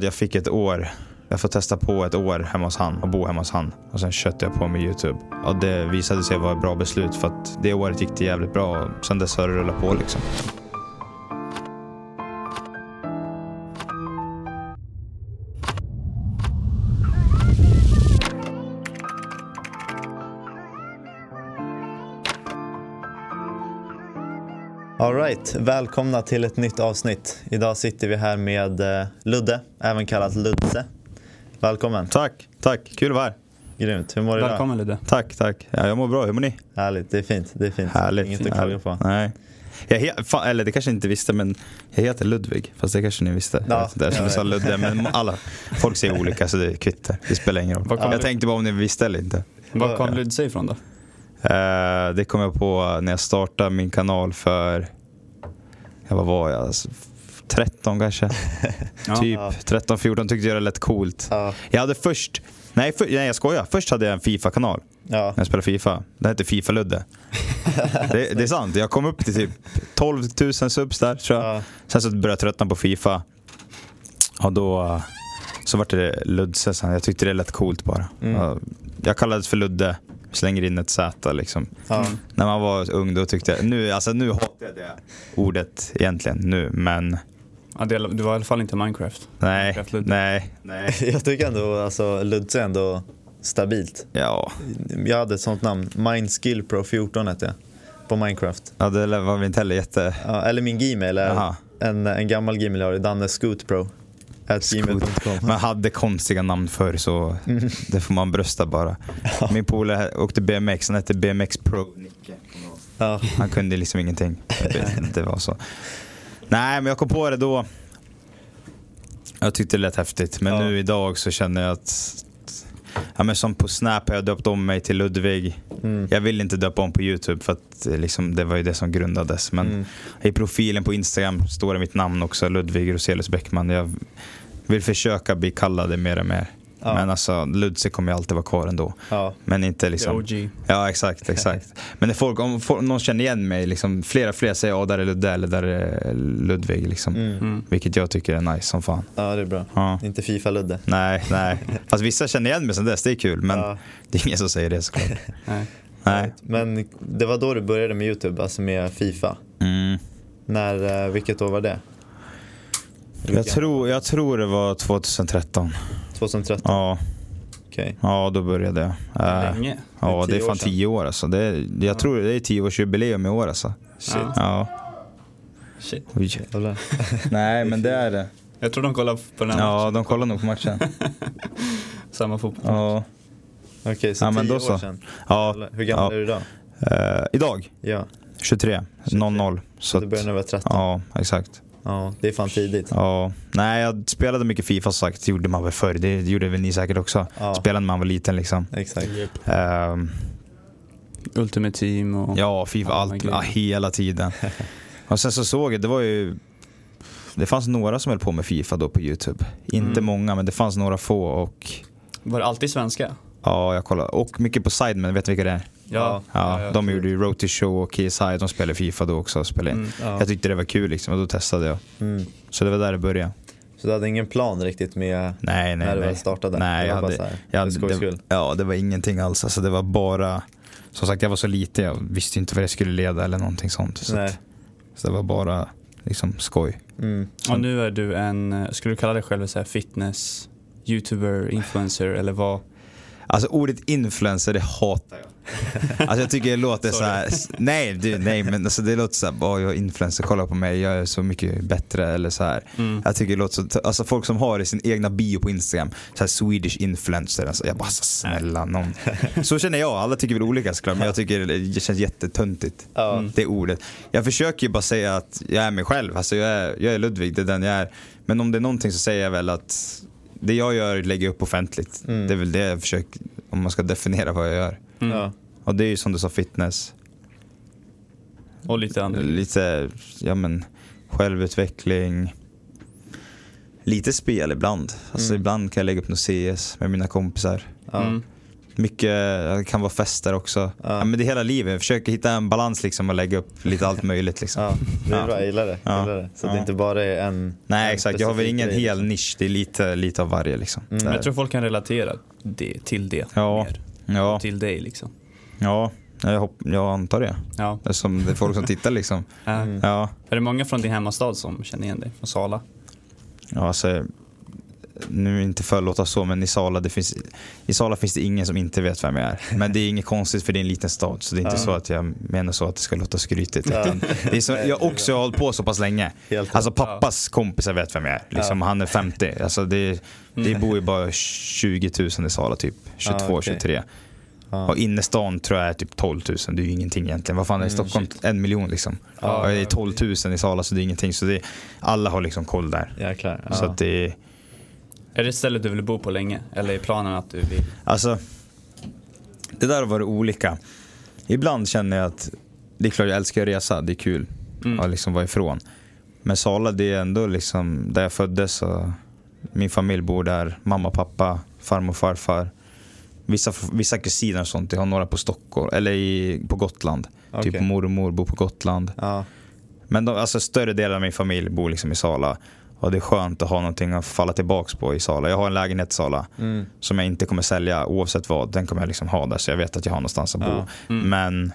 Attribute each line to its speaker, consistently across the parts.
Speaker 1: Jag fick ett år. Jag får testa på ett år hemma hos han och bo hemma hos han. Och sen köttade jag på med YouTube. Och det visade sig vara ett bra beslut för att det året gick det jävligt bra. Och sen dess har det rullat på liksom.
Speaker 2: Alright, välkomna till ett nytt avsnitt. Idag sitter vi här med eh, Ludde, även kallat Ludse. Välkommen.
Speaker 1: Tack, tack. Kul att vara här.
Speaker 2: Grymt. Hur mår du idag?
Speaker 3: Välkommen Ludde.
Speaker 1: Tack, tack. Ja, jag mår bra. Hur mår ni?
Speaker 2: Härligt, det är fint. Det är fint.
Speaker 1: Härligt.
Speaker 2: Inget att klaga på.
Speaker 1: Nej. Jag he- fan, eller det kanske ni inte visste, men jag heter Ludvig. Fast det kanske ni visste.
Speaker 2: Ja,
Speaker 1: Jag vet
Speaker 2: jag
Speaker 1: sa. Ludde. Men alla, folk säger olika så det kvittar. Det spelar ingen roll. Jag
Speaker 3: du-
Speaker 1: tänkte bara om ni visste eller inte.
Speaker 3: Var kom Ludse ifrån då?
Speaker 1: Eh, det kom jag på när jag startade min kanal för, ja, vad var jag? Alltså, 13 kanske.
Speaker 3: Ja.
Speaker 1: typ
Speaker 2: Ja.
Speaker 1: 13-14 tyckte jag det lät coolt.
Speaker 2: Ja,
Speaker 1: Jag hade först, nej, för, nej jag skojar. Först hade jag en Fifa-kanal.
Speaker 2: ja.
Speaker 1: när jag spelade Fifa. Det hette Fifa-Ludde. det, det är sant, jag kom upp till typ 12 000 subs där tror jag.
Speaker 2: Ja.
Speaker 1: Sen så började jag tröttna på Fifa. Och då så vart det Ludse sen. Jag tyckte det lät coolt bara.
Speaker 2: Mm.
Speaker 1: Ja, Jag kallades för Ludde. Slänger in ett Z liksom.
Speaker 2: ja.
Speaker 1: När man var ung då tyckte jag, nu, alltså, nu hatar jag det ordet egentligen nu. Men
Speaker 3: Ja, det, du var i alla fall inte Minecraft.
Speaker 1: nej,
Speaker 3: Minecraft-Ludde.
Speaker 1: nej, nej.
Speaker 2: Jag tycker ändå alltså, Ludse är ändå stabilt.
Speaker 1: Ja,
Speaker 2: Jag hade ett sånt namn, Mindskill Pro 14 hette jag. På Minecraft.
Speaker 1: ja det var väl inte heller jätte...
Speaker 2: Ja, eller min Gmail är en, en gammal Gmail jag har, Danne. At gmail.com.
Speaker 1: Man hade konstiga namn förr så det får man brösta bara. Min polare åkte BMX, han hette BMX Pro. Nicke.
Speaker 2: Ja.
Speaker 1: Han kunde liksom ingenting. Det var så. Nej men jag kom på det då. Jag tyckte det lät häftigt. Men
Speaker 2: Ja.
Speaker 1: nu idag så känner jag att Ja, men som på Snap har jag döpt om mig till Ludvig.
Speaker 2: Mm.
Speaker 1: Jag vill inte döpa om på YouTube för att eh, liksom, det var ju det som grundades. Men
Speaker 2: Mm.
Speaker 1: i profilen på Instagram står det mitt namn också, Ludvig Roselius Bäckman. Jag vill försöka bli kallad det mer och mer.
Speaker 2: Ja.
Speaker 1: Men alltså, Ludse kommer ju alltid vara kvar ändå.
Speaker 2: Ja.
Speaker 1: Men inte liksom...
Speaker 3: OG.
Speaker 1: Ja, exakt, exakt. Men när folk, om folk, någon känner igen mig, liksom, flera fler säger ja, där är Ludde eller där är Ludvig. Liksom.
Speaker 2: Mm.
Speaker 3: Mm.
Speaker 1: Vilket jag tycker är nice som fan.
Speaker 2: ja, det är bra.
Speaker 1: Ja.
Speaker 2: Inte Fifa-Ludde.
Speaker 1: Nej, nej. Fast vissa känner igen mig sen dess, det är kul. Men
Speaker 2: Ja.
Speaker 1: det är ingen som säger det såklart.
Speaker 3: Nej.
Speaker 1: Nej.
Speaker 2: Men det var då du började med YouTube, alltså med Fifa.
Speaker 1: Mm.
Speaker 2: När, eh, vilket år var det?
Speaker 1: Jag, tror, jag tror det var 2013.
Speaker 2: 2013?
Speaker 1: Ja,
Speaker 2: Okej.
Speaker 1: ja då började jag. Äh,
Speaker 3: Länge.
Speaker 1: Ja,
Speaker 2: Det är
Speaker 1: det är fan tio år alltså. Det är, jag tror det är tioårsjubileum i år alltså.
Speaker 2: Shit.
Speaker 3: Ja.
Speaker 1: Ja.
Speaker 3: Shit.
Speaker 1: Nej, men det är det.
Speaker 3: Jag tror de kollar på den här
Speaker 1: Ja,
Speaker 3: matchen.
Speaker 1: de kollar nog på matchen.
Speaker 3: Samma fotboll.
Speaker 1: Ja.
Speaker 2: Okej, så
Speaker 1: Ja,
Speaker 2: tio år
Speaker 1: så.
Speaker 2: sedan.
Speaker 1: ja.
Speaker 2: Hur gammal
Speaker 1: Ja.
Speaker 2: är du idag?
Speaker 1: Eh, idag,
Speaker 2: Ja,
Speaker 1: 23, 00. Så
Speaker 2: du började när du var 13? Ja.
Speaker 1: Ja,
Speaker 2: det är fan tidigt.
Speaker 1: Ja. Nej, jag spelade mycket Fifa som sagt. Det gjorde man väl förr. Det gjorde väl ni säkert också.
Speaker 2: Ja.
Speaker 1: Spelade när man var liten liksom.
Speaker 2: Exakt.
Speaker 1: Ehm,
Speaker 3: Ultimate Team och...
Speaker 1: Ja, Fifa, allt, ja, hela tiden. Och sen så såg jag, det var ju Det fanns några som höll på med Fifa då på Youtube. Inte
Speaker 3: Mm.
Speaker 1: många, men det fanns några få och
Speaker 3: Var det alltid svenska?
Speaker 1: Ja, jag kollade. Och mycket på Sidemen, vet du vilka det är?
Speaker 2: Ja.
Speaker 1: Ja, de gjorde ju Road to Show och KSI, de spelade Fifa då också. och Spelade in.
Speaker 3: Mm.
Speaker 2: Ja.
Speaker 1: Jag tyckte det var kul liksom och då testade jag.
Speaker 2: Mm.
Speaker 1: Så det var där det började.
Speaker 2: Så du hade ingen plan riktigt med
Speaker 1: Nej, nej,
Speaker 2: när du
Speaker 1: nej.
Speaker 2: väl startade?
Speaker 1: Nej,
Speaker 2: det
Speaker 1: jag hade,
Speaker 2: här,
Speaker 1: jag hade, det,
Speaker 2: skull?
Speaker 1: ja, det var ingenting alls. Alltså, det var bara, som sagt jag var så liten, jag visste inte vad jag skulle leda eller någonting sånt. Så,
Speaker 2: Nej.
Speaker 1: att, så det var bara liksom skoj.
Speaker 2: Mm.
Speaker 3: Och nu är du en, skulle du kalla dig själv så här fitness, youtuber, influencer eller vad?
Speaker 1: Alltså ordet influencer, det hatar jag. Alltså jag tycker det låter så här. nej du, nej men alltså det låter så här, "Åh, jag är influencer, kolla på mig, jag är så mycket bättre eller så här.
Speaker 3: Mm.
Speaker 1: Jag tycker det låter så, alltså folk som har i sin egna bio på Instagram, så här Swedish influencer, alltså jag bara så snälla någon. Så känner jag, alla tycker väl olika såklart, men jag tycker det känns jättetöntigt.
Speaker 3: Mm.
Speaker 1: Det ordet. Jag försöker ju bara säga att jag är mig själv, alltså jag är, jag är Ludvig, det är den jag är. Men om det är någonting så säger jag väl att det jag gör lägger jag upp offentligt.
Speaker 2: Mm.
Speaker 1: Det är väl det jag försöker, om man ska definiera vad jag gör.
Speaker 3: Mm.
Speaker 2: Ja.
Speaker 1: Och det är ju som du sa, fitness.
Speaker 3: Och lite andra.
Speaker 1: Lite, ja men, självutveckling. Lite spel ibland. Alltså
Speaker 2: Mm.
Speaker 1: ibland kan jag lägga upp något CS med mina kompisar.
Speaker 2: Ja.
Speaker 3: Mm.
Speaker 1: Mycket, det kan vara fester också.
Speaker 2: Ja.
Speaker 1: Ja. men det är hela livet. Jag försöker hitta en balans liksom och lägga upp lite allt möjligt. Liksom.
Speaker 2: Ja, det är
Speaker 1: Ja.
Speaker 2: bra, jag gillar det. Jag
Speaker 1: Ja.
Speaker 2: gillar det. Så
Speaker 1: Ja.
Speaker 2: det inte bara är en
Speaker 1: Nej
Speaker 2: en
Speaker 1: exakt, jag har väl ingen
Speaker 2: grej,
Speaker 1: hel
Speaker 2: liksom.
Speaker 1: nisch. Det är lite, lite av varje liksom.
Speaker 2: Mm.
Speaker 3: Jag tror folk kan relatera det, till det
Speaker 1: Ja.
Speaker 3: mer.
Speaker 1: Ja,
Speaker 3: Till dig liksom.
Speaker 1: ja jag, hopp, jag antar det.
Speaker 3: Ja.
Speaker 1: Det är, som, det är folk som tittar liksom.
Speaker 2: Mm.
Speaker 1: Ja,
Speaker 3: Är det många från din hemmastad som känner igen dig? Från Sala?
Speaker 1: ja alltså, nu inte för att låta så, men i Sala, det finns, i Sala finns det ingen som inte vet vem jag är. Men det är inget konstigt för det är en liten stad, så det är inte
Speaker 2: Ja.
Speaker 1: så att jag menar så att det ska låta skrytigt.
Speaker 2: Ja.
Speaker 1: Det är så, jag har också hållit på så pass länge. Alltså pappas kompisar vet vem jag är. Liksom,
Speaker 2: Ja.
Speaker 1: Han är 50. Alltså, det, det bor ju bara 20 000 i Sala typ. 22,
Speaker 2: Ja, okej.
Speaker 1: 23.
Speaker 2: Ja.
Speaker 1: Och innerstan tror jag är typ 12 000. Det är ju ingenting egentligen. Vad fan är
Speaker 2: Mm,
Speaker 1: Stockholm? En miljon liksom.
Speaker 2: Ja,
Speaker 1: och det är 12 000 i Sala så det är ingenting. Så det är, alla har liksom koll där.
Speaker 2: Jäklar. Ja.
Speaker 1: Så det är,
Speaker 3: Är det ett ställe du vill bo på länge? Eller är planen att du vill?
Speaker 1: alltså. Det där har varit olika. Ibland känner jag att det är klart jag älskar att resa. Det är kul
Speaker 3: Mm.
Speaker 1: att liksom vara ifrån. Men Sala det är ändå liksom där jag föddes. Och min familj bor där. Mamma, pappa, farmor, farfar. Vissa, vissa kusiner och sånt. Jag har några på Stockholm, eller i, på Gotland.
Speaker 2: Okej.
Speaker 1: Typ mormor bor på Gotland.
Speaker 2: Ja.
Speaker 1: Men de, alltså, större delen av min familj bor liksom i Sala. Och det är skönt att ha någonting att falla tillbaks på i Sala. Jag har en lägenhet i Sala
Speaker 2: Mm.
Speaker 1: som jag inte kommer sälja oavsett vad. Den kommer jag liksom ha där så jag vet att jag har någonstans att bo.
Speaker 2: Ja.
Speaker 3: Mm.
Speaker 1: Men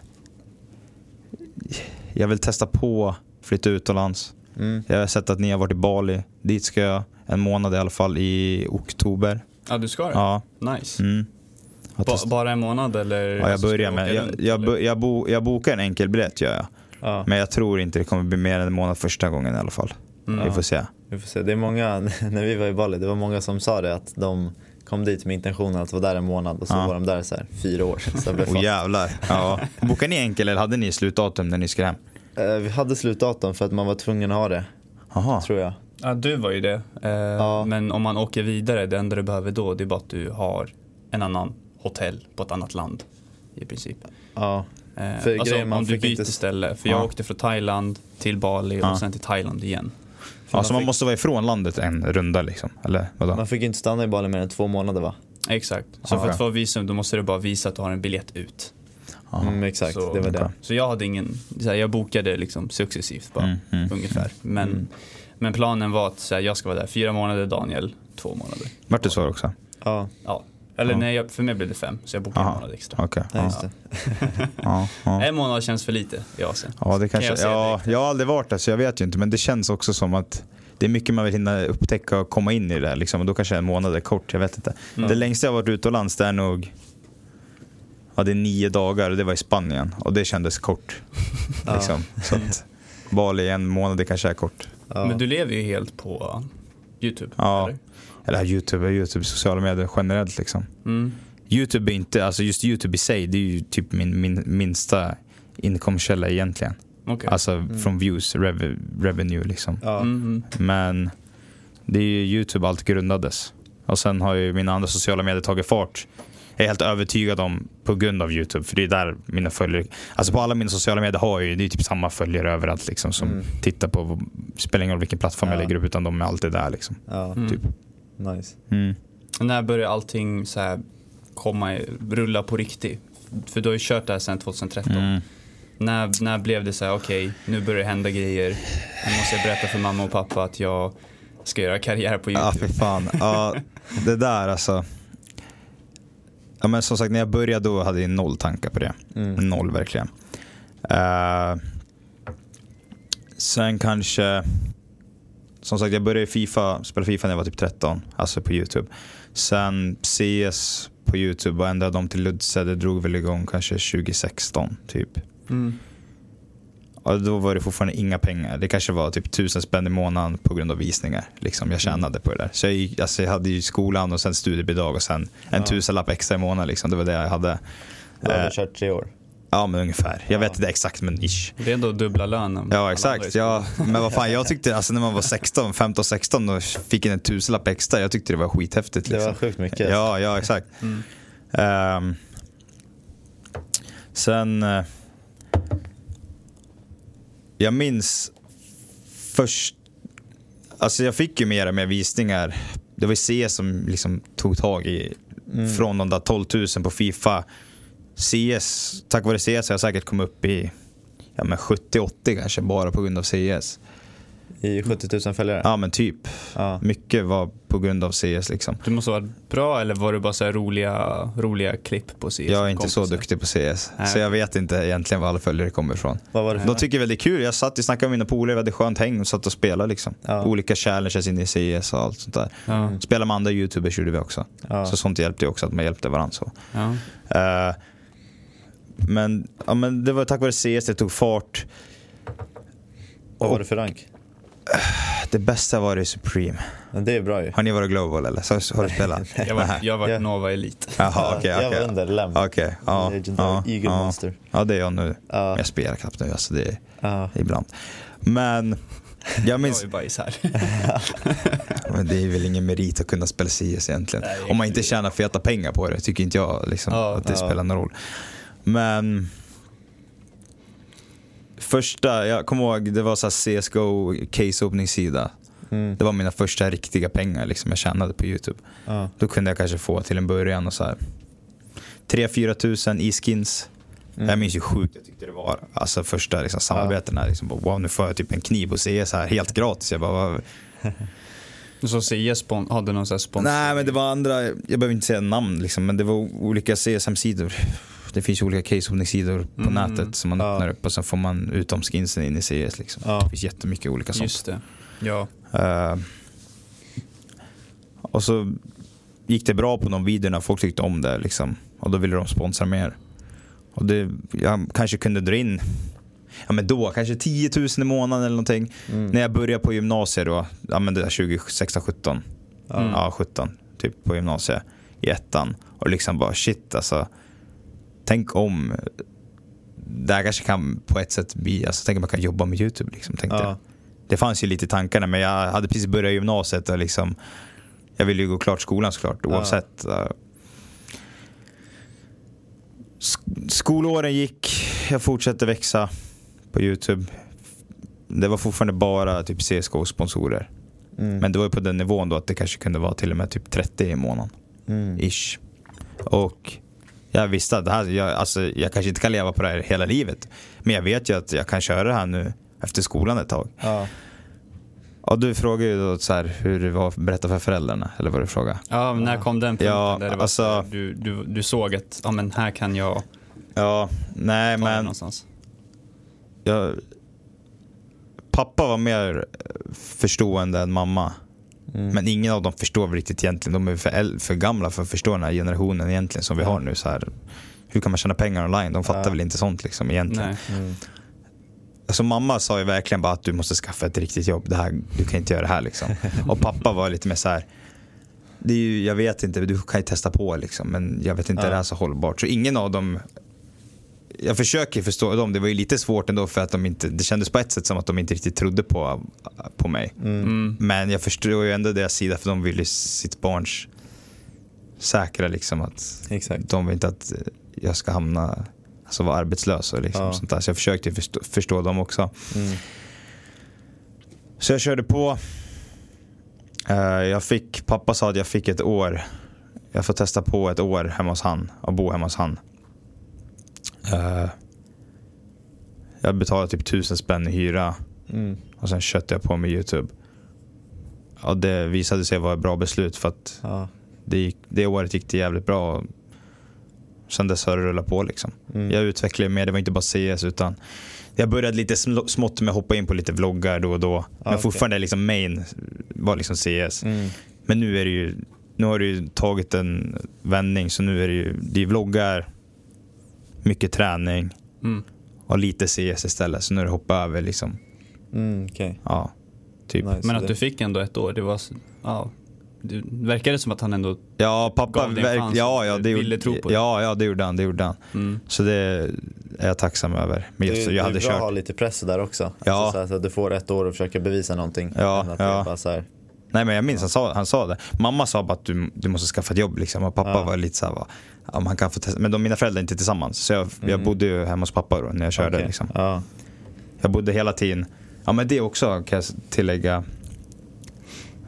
Speaker 1: jag vill testa på flytta utomlands.
Speaker 2: Mm.
Speaker 1: Jag har sett att ni har varit i Bali. Dit ska jag en månad i alla fall i oktober.
Speaker 3: Ja, du ska det?
Speaker 1: Ja.
Speaker 3: Nice.
Speaker 1: Mm. Jag
Speaker 3: Ba, bara en månad eller?
Speaker 1: ja, jag
Speaker 3: alltså,
Speaker 1: börjar med. Jag,
Speaker 3: runt,
Speaker 1: jag, bo- jag, bo, jag bokar en enkel biljett gör jag.
Speaker 2: Ja.
Speaker 1: Men jag tror inte det kommer bli mer än en månad första gången i alla fall.
Speaker 3: Mm.
Speaker 1: Vi får se.
Speaker 2: Vi får se. Det är många, när vi var i Bali, det var många som sa det att de kom dit med intentionen att vara där en månad och så
Speaker 1: Ja.
Speaker 2: var de där så här fyra år. Så blev
Speaker 1: Åh
Speaker 2: fast.
Speaker 1: jävlar. Ja. Bokade ni enkel eller hade ni slutdatum när ni skulle hem?
Speaker 2: Eh, Vi hade slutdatum för att man var tvungen att ha det,
Speaker 1: Jaha.
Speaker 2: tror jag.
Speaker 3: Ja, du var ju det. Eh,
Speaker 2: Ja.
Speaker 3: Men om man åker vidare, det enda du behöver då, det är bara att du har en annan hotell på ett annat land. I princip.
Speaker 2: Ja.
Speaker 3: Eh, alltså om du byter
Speaker 2: inte-
Speaker 3: ställe. För jag
Speaker 1: Ja.
Speaker 3: åkte från Thailand till Bali
Speaker 1: Ja.
Speaker 3: och sen till Thailand igen.
Speaker 1: Ja, så man
Speaker 3: fick-
Speaker 1: måste vara ifrån landet en runda liksom? Eller vadå?
Speaker 2: Man fick inte stanna i Bali mer än två månader va?
Speaker 3: Exakt. Så
Speaker 1: Ja.
Speaker 3: för att få visum då måste du bara visa att du har en biljett ut.
Speaker 2: Mm, exakt,
Speaker 3: Så-
Speaker 2: det var det.
Speaker 3: Så jag hade ingen, så här, jag bokade liksom successivt bara,
Speaker 1: Mm, mm.
Speaker 3: ungefär. Men,
Speaker 2: Mm.
Speaker 3: men planen var att så här, jag ska vara där fyra månader, Daniel två månader.
Speaker 1: Vart det så också?
Speaker 2: Ja,
Speaker 3: Ja. Eller
Speaker 1: Ja.
Speaker 3: nej, jag, för mig blev det fem, så jag bokade
Speaker 1: Aha.
Speaker 3: en månad extra.
Speaker 1: Okej.
Speaker 2: ja,
Speaker 1: Ja.
Speaker 2: just det.
Speaker 1: Ja, ja.
Speaker 3: En månad känns för lite i Asien.
Speaker 1: ja, det kanske...
Speaker 3: jag säga
Speaker 1: Ja,
Speaker 3: direkt.
Speaker 1: jag har aldrig varit där så jag vet ju inte. Men det känns också som att det är mycket man vill hinna upptäcka och komma in i det. här, Liksom. Och då kanske en månad är kort, jag vet inte.
Speaker 3: Mm.
Speaker 1: Det längsta jag varit utomlands det är nog... Ja, det är nio dagar och det var i Spanien. Och det kändes kort.
Speaker 2: Ja.
Speaker 1: Liksom. Så att Bali en månad, det kanske är kort.
Speaker 2: Ja.
Speaker 3: Men du lever ju helt på YouTube,
Speaker 1: Ja.
Speaker 3: eller?
Speaker 1: Eller Youtube, Youtube, sociala medier generellt liksom.
Speaker 3: Mm.
Speaker 1: Youtube är inte, alltså just Youtube i sig, det är ju typ min, min minsta inkomstkälla egentligen.
Speaker 3: Okej.
Speaker 1: Alltså från views, rev, revenue liksom.
Speaker 2: Ja.
Speaker 3: Mm, mm.
Speaker 1: Men det är ju Youtube allt grundades. Och sen har ju mina andra sociala medier tagit fart. Jag är helt övertygad om på grund av Youtube, för det är där mina följare... Alltså på alla mina sociala medier har jag ju, det är typ samma följare överallt liksom som
Speaker 2: Mm.
Speaker 1: tittar på, spelar ingen roll vilken plattform jag
Speaker 2: Ja.
Speaker 1: lägger upp utan de är alltid där liksom.
Speaker 2: Ja,
Speaker 3: Mm.
Speaker 1: Typ.
Speaker 2: Nice.
Speaker 1: Mm.
Speaker 3: När börjar allting så här komma, rulla på riktigt? För du har ju kört det här sedan 2013.
Speaker 1: Mm.
Speaker 3: När, när blev det så här, okej, nu börjar det hända grejer. Nu måste jag berätta för mamma och pappa att jag ska göra karriär på
Speaker 1: Ja,
Speaker 3: YouTube.
Speaker 1: för fan. Ja, det där alltså. Ja, men som sagt, när jag började då hade jag noll tankar på det.
Speaker 2: Mm.
Speaker 1: Noll verkligen. Eh, sen kanske... Som sagt, jag började FIFA, spela FIFA när jag var typ 13, alltså på YouTube. Sen CS på YouTube och ändrade dem till Ludse, det drog väl igång kanske 2016 typ.
Speaker 3: Mm.
Speaker 1: Och då var det fortfarande inga pengar. Det kanske var typ tusen spänn i månaden på grund av visningar. Liksom jag tjänade på det där. Så jag, gick, alltså jag hade ju skolan och sen studiebidrag och sen en
Speaker 2: Ja.
Speaker 1: tusenlapp extra i månaden. Liksom. Det var det jag hade.
Speaker 2: Du har
Speaker 1: Eh,
Speaker 2: kört tre år?
Speaker 1: Ja men ungefär. Jag
Speaker 2: Ja.
Speaker 1: vet inte exakt men ish.
Speaker 3: Det är ändå dubbla lönen.
Speaker 1: Ja exakt. Ja, men vad fan jag tyckte, alltså när man var 16, 15, 16 och fick en tusenlapp extra. Jag tyckte det var skithäftigt.
Speaker 2: Det
Speaker 1: Liksom.
Speaker 2: var sjukt mycket.
Speaker 1: Ja, ja exakt.
Speaker 3: Mm.
Speaker 1: Ehm, sen... eh, jag minns först... Alltså jag fick ju mer och mer visningar. Det var ju C som liksom tog tag i Från de där 12 000 på Fifa. CS, tack vare CS har jag säkert kommit upp i ja, men 70-80 kanske bara på grund av CS.
Speaker 2: I 70 000 följare?
Speaker 1: Ja men typ.
Speaker 2: Ja.
Speaker 1: Mycket var på grund av CS liksom.
Speaker 3: Du måste vara bra eller var det bara så här roliga, roliga klipp på CS?
Speaker 1: Jag är inte så duktig på CS.
Speaker 3: Nej.
Speaker 1: Så jag vet inte egentligen var alla följare kommer ifrån.
Speaker 2: Vad var det
Speaker 1: De tycker väl det är kul. Jag satt och snackade med mina polare, vi hade skönt häng och satt och spelade liksom.
Speaker 2: Ja.
Speaker 1: Olika challenges in i CS och allt sånt där.
Speaker 3: Ja,
Speaker 1: Spela med andra youtubers gjorde vi också.
Speaker 2: Ja.
Speaker 1: Så sånt hjälpte ju också, att man hjälpte varandra. Så.
Speaker 3: ja.
Speaker 1: Men, ja, men det var tack vare CS det tog fart.
Speaker 2: Vad var det för rank?
Speaker 1: Det bästa var det Supreme.
Speaker 2: Men det är bra ju.
Speaker 1: Har ni varit Global eller? Så, har du spelat?
Speaker 3: Jag var,
Speaker 1: Nej.
Speaker 3: jag var
Speaker 2: Ja.
Speaker 3: Nova Elit.
Speaker 1: Jaha, okej.
Speaker 2: jag
Speaker 1: okej.
Speaker 2: var under Lem.
Speaker 1: Okej, ja.
Speaker 2: Legendary
Speaker 1: ja,
Speaker 2: Eagle
Speaker 1: ja.
Speaker 2: Monster.
Speaker 1: Ja, det är jag nu.
Speaker 2: Ja.
Speaker 1: Men jag spelar knappt nu, alltså det är
Speaker 2: Ja.
Speaker 1: ibland. Men jag
Speaker 3: Jag
Speaker 1: minns,
Speaker 3: ju bajs här.
Speaker 1: men det är väl ingen merit att kunna spela CS egentligen.
Speaker 3: Nej,
Speaker 1: Om man inte tjänar feta pengar på det tycker inte jag liksom,
Speaker 3: Ja,
Speaker 1: att det
Speaker 2: ja.
Speaker 1: spelar någon roll. Men första, jag kommer ihåg, det var så här CSGO case opening-sida.
Speaker 2: Mm.
Speaker 1: Det var mina första riktiga pengar liksom, jag tjänade på YouTube.
Speaker 2: Ja.
Speaker 1: Då kunde jag kanske få till en början och så här 3-4 tusen i skins.
Speaker 2: Mm.
Speaker 1: Jag minns ju sjukt jag tyckte det var. Alltså första liksom, samarbetena. Liksom, bara, wow, nu får jag typ en kniv och CS här helt gratis. Jag bara?
Speaker 3: Så CS hade någon sån här sponsor?
Speaker 1: Nej men det var andra, jag behöver inte säga namn liksom, men det var olika CSM-sidor. Det finns ju olika case-sidor på
Speaker 3: Mm.
Speaker 1: nätet som man
Speaker 2: Ja.
Speaker 1: öppnar upp och sen får man ut de skinsen in i CS. Liksom.
Speaker 2: Ja.
Speaker 1: Det finns jättemycket olika sånt.
Speaker 3: Just det. Ja.
Speaker 1: Eh, och så gick det bra på de videorna, folk tyckte om det liksom. Och då ville de sponsra mer. Och det, jag kanske kunde dra in, ja men då, kanske 10 000 i månaden eller någonting.
Speaker 2: Mm.
Speaker 1: När jag började på gymnasiet då, ja men det där 2016, 17.
Speaker 3: Mm.
Speaker 1: Ja, 17 typ på gymnasiet i ettan. Och liksom bara shit alltså. Tänk om det här kanske kan på ett sätt bli, alltså tänk om man kan jobba med YouTube liksom, tänkte.
Speaker 2: Ja.
Speaker 1: Det fanns ju lite i tankarna men jag hade precis börjat gymnasiet och liksom Jag ville ju gå klart skolan såklart oavsett. Sk- Skolåren gick, jag fortsatte växa på YouTube. Det var fortfarande bara typ CSGO-sponsorer.
Speaker 2: Mm.
Speaker 1: Men det var ju på den nivån då att det kanske kunde vara till och med typ 30 i månaden.
Speaker 2: Mm.
Speaker 1: Ish. Och jag visste att det här, jag, alltså, jag kanske inte kan leva på det här hela livet. Men jag vet ju att jag kan köra det här nu efter skolan ett tag.
Speaker 2: Ja.
Speaker 1: Och du frågade ju då så här, hur det var att berätta för föräldrarna, eller vad du frågade?
Speaker 3: Ja, när kom den punkten
Speaker 1: Ja,
Speaker 3: där det var
Speaker 1: alltså-
Speaker 3: du, du, du såg att ja, men här kan jag
Speaker 1: Ja, nej men
Speaker 3: någonstans?
Speaker 1: jag, pappa var mer förstående än mamma.
Speaker 2: Mm.
Speaker 1: Men ingen av dem förstår riktigt egentligen. De är för, för gamla för att förstå den här generationen egentligen som vi har nu. Så här, hur kan man tjäna pengar online? De fattar
Speaker 2: Ja.
Speaker 1: väl inte sånt liksom egentligen.
Speaker 2: Mm.
Speaker 1: Alltså mamma sa ju verkligen bara att du måste skaffa ett riktigt jobb. Det här, du kan inte göra det här liksom. Och pappa var lite mer så här. Det är ju, jag vet inte, du kan ju testa på liksom. Men jag vet inte,
Speaker 2: Ja.
Speaker 1: är det här så hållbart? Så ingen av dem jag försöker förstå dem, det var ju lite svårt ändå för att de inte, det kändes på ett sätt som att de inte riktigt trodde på, på mig.
Speaker 3: Mm.
Speaker 1: Men jag förstår ju ändå deras sida för de vill ju sitt barns säkra liksom att
Speaker 2: Exakt.
Speaker 1: de vill inte att jag ska hamna, alltså vara arbetslös och liksom
Speaker 2: Ja.
Speaker 1: sånt där. Så jag försökte förstå, förstå dem också.
Speaker 2: Mm.
Speaker 1: Så jag körde på. Eh, jag fick, pappa sa att jag fick ett år. Jag får testa på ett år hemma hos han och bo hemma hos han. Eh, jag betalade typ tusen spänn i hyra
Speaker 2: Mm.
Speaker 1: och sen köpte jag på med YouTube. Och det visade sig vara ett bra beslut för att
Speaker 2: Ja.
Speaker 1: det, gick, det året gick det jävligt bra. Sen dess har det rullat på liksom.
Speaker 2: Mm.
Speaker 1: Jag utvecklade mer, det var inte bara CS utan jag började lite sm- smått med att hoppa in på lite vloggar då och då. Men
Speaker 2: okej.
Speaker 1: fortfarande liksom main var liksom CS.
Speaker 2: Mm.
Speaker 1: Men nu är det ju, nu har det ju tagit en vändning så nu är det ju, det är vloggar, mycket träning
Speaker 3: Mm.
Speaker 1: och lite CS istället. Så nu är det hoppa över liksom,
Speaker 2: Mm. Okej.
Speaker 1: ja, typ.
Speaker 2: Nice.
Speaker 3: Men att
Speaker 2: det-
Speaker 3: du fick ändå ett år, det var, ja. Det verkade som att han ändå,
Speaker 1: Ja, pappa,
Speaker 3: Gav dig en chans
Speaker 1: ja, ja, det
Speaker 3: ville tro på det.
Speaker 1: ja, ja, det gjorde han, det gjorde han.
Speaker 3: mm.
Speaker 1: Så det är jag tacksam över. Men
Speaker 2: Det,
Speaker 1: just,
Speaker 2: är-
Speaker 1: jag
Speaker 2: det
Speaker 1: hade
Speaker 2: är bra att ha lite press där också.
Speaker 1: Ja.
Speaker 2: Alltså, så här, så att du får ett år att försöka bevisa någonting.
Speaker 1: Ja,
Speaker 2: det
Speaker 1: ja.
Speaker 2: är Bara så här,
Speaker 1: Nej men jag minns han sa, han sa det. Mamma sa bara att du, du måste skaffa ett jobb liksom. Och pappa
Speaker 2: Ja.
Speaker 1: var lite såhär, ja, man kan få testa. Men de, mina föräldrar är inte tillsammans. Så jag, jag
Speaker 2: Mm.
Speaker 1: bodde ju hemma hos pappa då när jag körde
Speaker 2: okej.
Speaker 1: liksom.
Speaker 2: Ja.
Speaker 1: Jag bodde hela tiden. Ja men det också kan jag tillägga.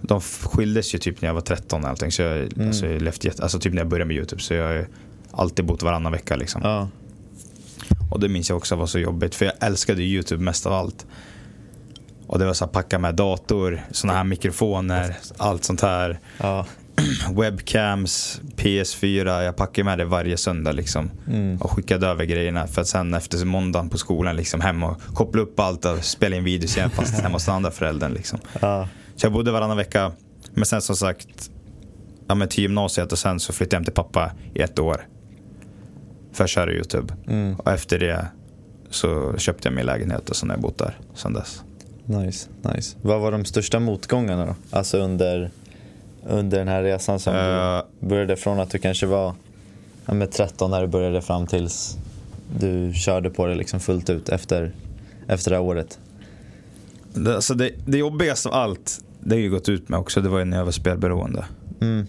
Speaker 1: De skildes ju typ när jag var 13 och allting. Så jag,
Speaker 2: Mm.
Speaker 1: alltså, jag levt alltså typ när jag började med YouTube. Så jag har alltid bott varannan vecka liksom.
Speaker 2: Ja.
Speaker 1: Och det minns jag också var så jobbigt. För jag älskade YouTube mest av allt. Och det var så här packa med dator, såna här mikrofoner, allt sånt här.
Speaker 2: Ja.
Speaker 1: Webcams, PS4. Jag packade med det varje söndag liksom.
Speaker 2: Mm.
Speaker 1: Och skickade över grejerna för att sen efter måndagen på skolan liksom hem och koppla upp allt och spela in videos igen fast hemma hos den andra föräldern liksom.
Speaker 2: Ja.
Speaker 1: Så jag bodde varannan vecka. Men sen som sagt, ja men till gymnasiet och sen så flyttade jag hem till pappa i ett år. För att köra YouTube.
Speaker 2: Mm.
Speaker 1: Och efter det så köpte jag min lägenhet och sen har jag bott där sen dess.
Speaker 2: Nice, nice. Vad var de största motgångarna då? Alltså under, under den här resan som
Speaker 1: Eh.
Speaker 2: du började från att du kanske var ja, med 13 när du började fram tills du körde på det liksom fullt ut efter, efter det här året.
Speaker 1: Det, alltså det, det jobbigaste av allt, det har ju gått ut med också, det var ju när jag var spelberoende.
Speaker 2: Mm.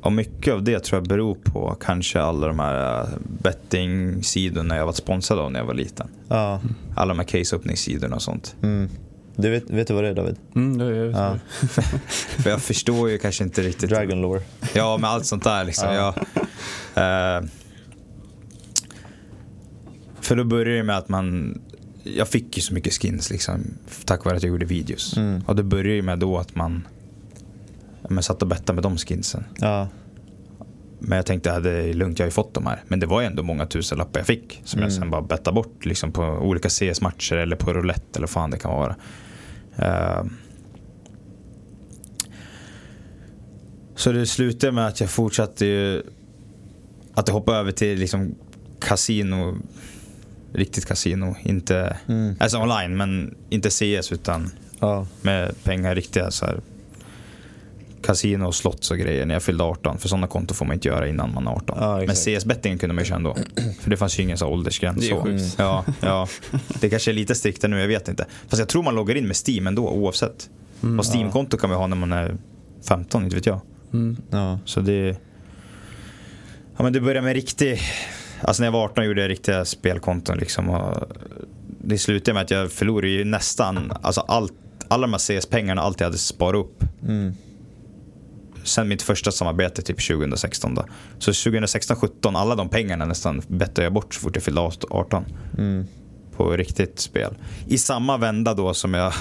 Speaker 1: Och mycket av det tror jag beror på kanske alla de här äh, betting-sidorna jag varit sponsrad av när jag var liten.
Speaker 2: Ja.
Speaker 1: Alla de här case-öppningssidorna och sånt.
Speaker 2: Mm. Du vet, vet du vad det är David?
Speaker 3: Mm, det är,
Speaker 2: Ja.
Speaker 1: För jag förstår ju kanske inte riktigt.
Speaker 2: Dragon lore.
Speaker 1: Ja, med allt sånt där liksom.
Speaker 2: Ja.
Speaker 1: Jag, eh, för då började det med att man, jag fick ju så mycket skins liksom, tack vare att jag gjorde videos.
Speaker 2: Mm.
Speaker 1: Och det började ju med då att man, man satt och bettade med de skinsen.
Speaker 2: Ja.
Speaker 1: Men jag tänkte att det är lugnt, jag har ju fått de här. Men det var ju ändå många tusenlappar jag fick. Som jag
Speaker 2: Mm.
Speaker 1: sen bara bettade bort liksom, på olika CS-matcher eller på roulette eller vad fan det kan vara. Eh, så det slutade med att jag fortsatte ju, att jag hoppade över till liksom kasino, riktigt kasino. Inte,
Speaker 2: Mm.
Speaker 1: alltså online, men inte CS utan
Speaker 2: Ja.
Speaker 1: med pengar riktiga så här kasino och slotts och grejer när jag fyllde 18. För sådana konton får man inte göra innan man är 18.
Speaker 2: Ja,
Speaker 1: Men. CS-bettingen kunde man ju köra ändå. För det fanns ju ingen så åldersgräns.
Speaker 3: Det är
Speaker 1: så.
Speaker 3: sjukt.
Speaker 1: Ja, ja. Det kanske är lite striktare nu, jag vet inte. Fast jag tror man loggar in med Steam ändå oavsett.
Speaker 3: Mm.
Speaker 1: och Steam-konto kan man ha när man är 15, inte vet jag.
Speaker 3: Mm.
Speaker 2: Ja.
Speaker 1: Så det... Ja men det började med riktig... Alltså när jag var 18 gjorde jag riktiga spelkonton liksom. Och det slutade med att jag förlorade ju nästan, alltså allt, alla de här CS-pengarna, allt jag hade sparat upp.
Speaker 2: Mm.
Speaker 1: Sen mitt första samarbete typ 2016 då. Så 2016, 17 alla de pengarna nästan bettade jag bort så fort jag fyllde 18.
Speaker 2: Mm.
Speaker 1: På riktigt spel. I samma vända då som jag,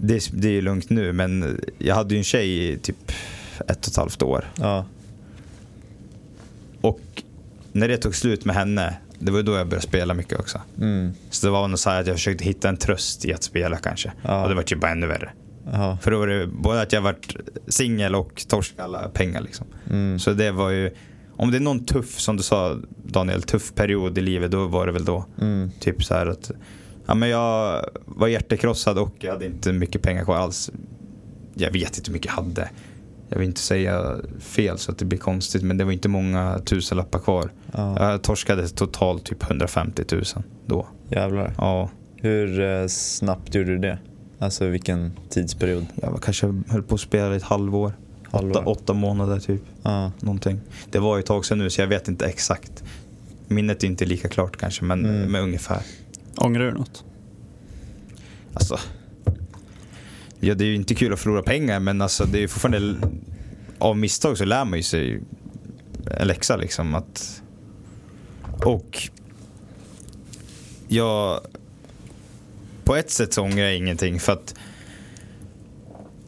Speaker 1: det, det är ju lugnt nu, men jag hade ju en tjej i typ ett och ett halvt år.
Speaker 2: Ja.
Speaker 1: Och när det tog slut med henne, det var då jag började spela mycket också.
Speaker 2: Mm.
Speaker 1: Så det var nog så här att jag försökte hitta en tröst i att spela kanske.
Speaker 2: Ja.
Speaker 1: Och det var typ bara ännu värre.
Speaker 2: Ja.
Speaker 1: För då var det både att jag varit singel och torskade alla pengar liksom.
Speaker 2: Mm.
Speaker 1: Så det var ju, om det är någon tuff, som du sa Daniel, tuff period i livet, då var det väl då.
Speaker 2: Mm.
Speaker 1: Typ så här att, ja men jag var hjärtekrossad och jag hade inte mycket pengar kvar alls. Jag vet inte hur mycket jag hade. Jag vill inte säga fel så att det blir konstigt, men det var inte många tusenlappar kvar.
Speaker 2: Ja.
Speaker 1: Jag torskade totalt typ 150 000 då.
Speaker 2: Jävlar.
Speaker 1: Ja,
Speaker 2: Hur eh, snabbt gjorde du det? Alltså vilken tidsperiod?
Speaker 1: jag kanske höll på att spela i ett halvår.
Speaker 2: Halvår?
Speaker 1: Åtta, åtta månader typ.
Speaker 2: Ja.
Speaker 1: Någonting. Det var ju ett tag sedan nu så jag vet inte exakt. Minnet är inte lika klart kanske, men,
Speaker 2: Mm.
Speaker 1: men ungefär.
Speaker 3: Ångrar du något?
Speaker 1: Alltså, ja, det är ju inte kul att förlora pengar men alltså, det är ju fortfarande av misstag så lär man ju sig en läxa liksom. Att, och jag, på ett sätt så ångrar jag ingenting för att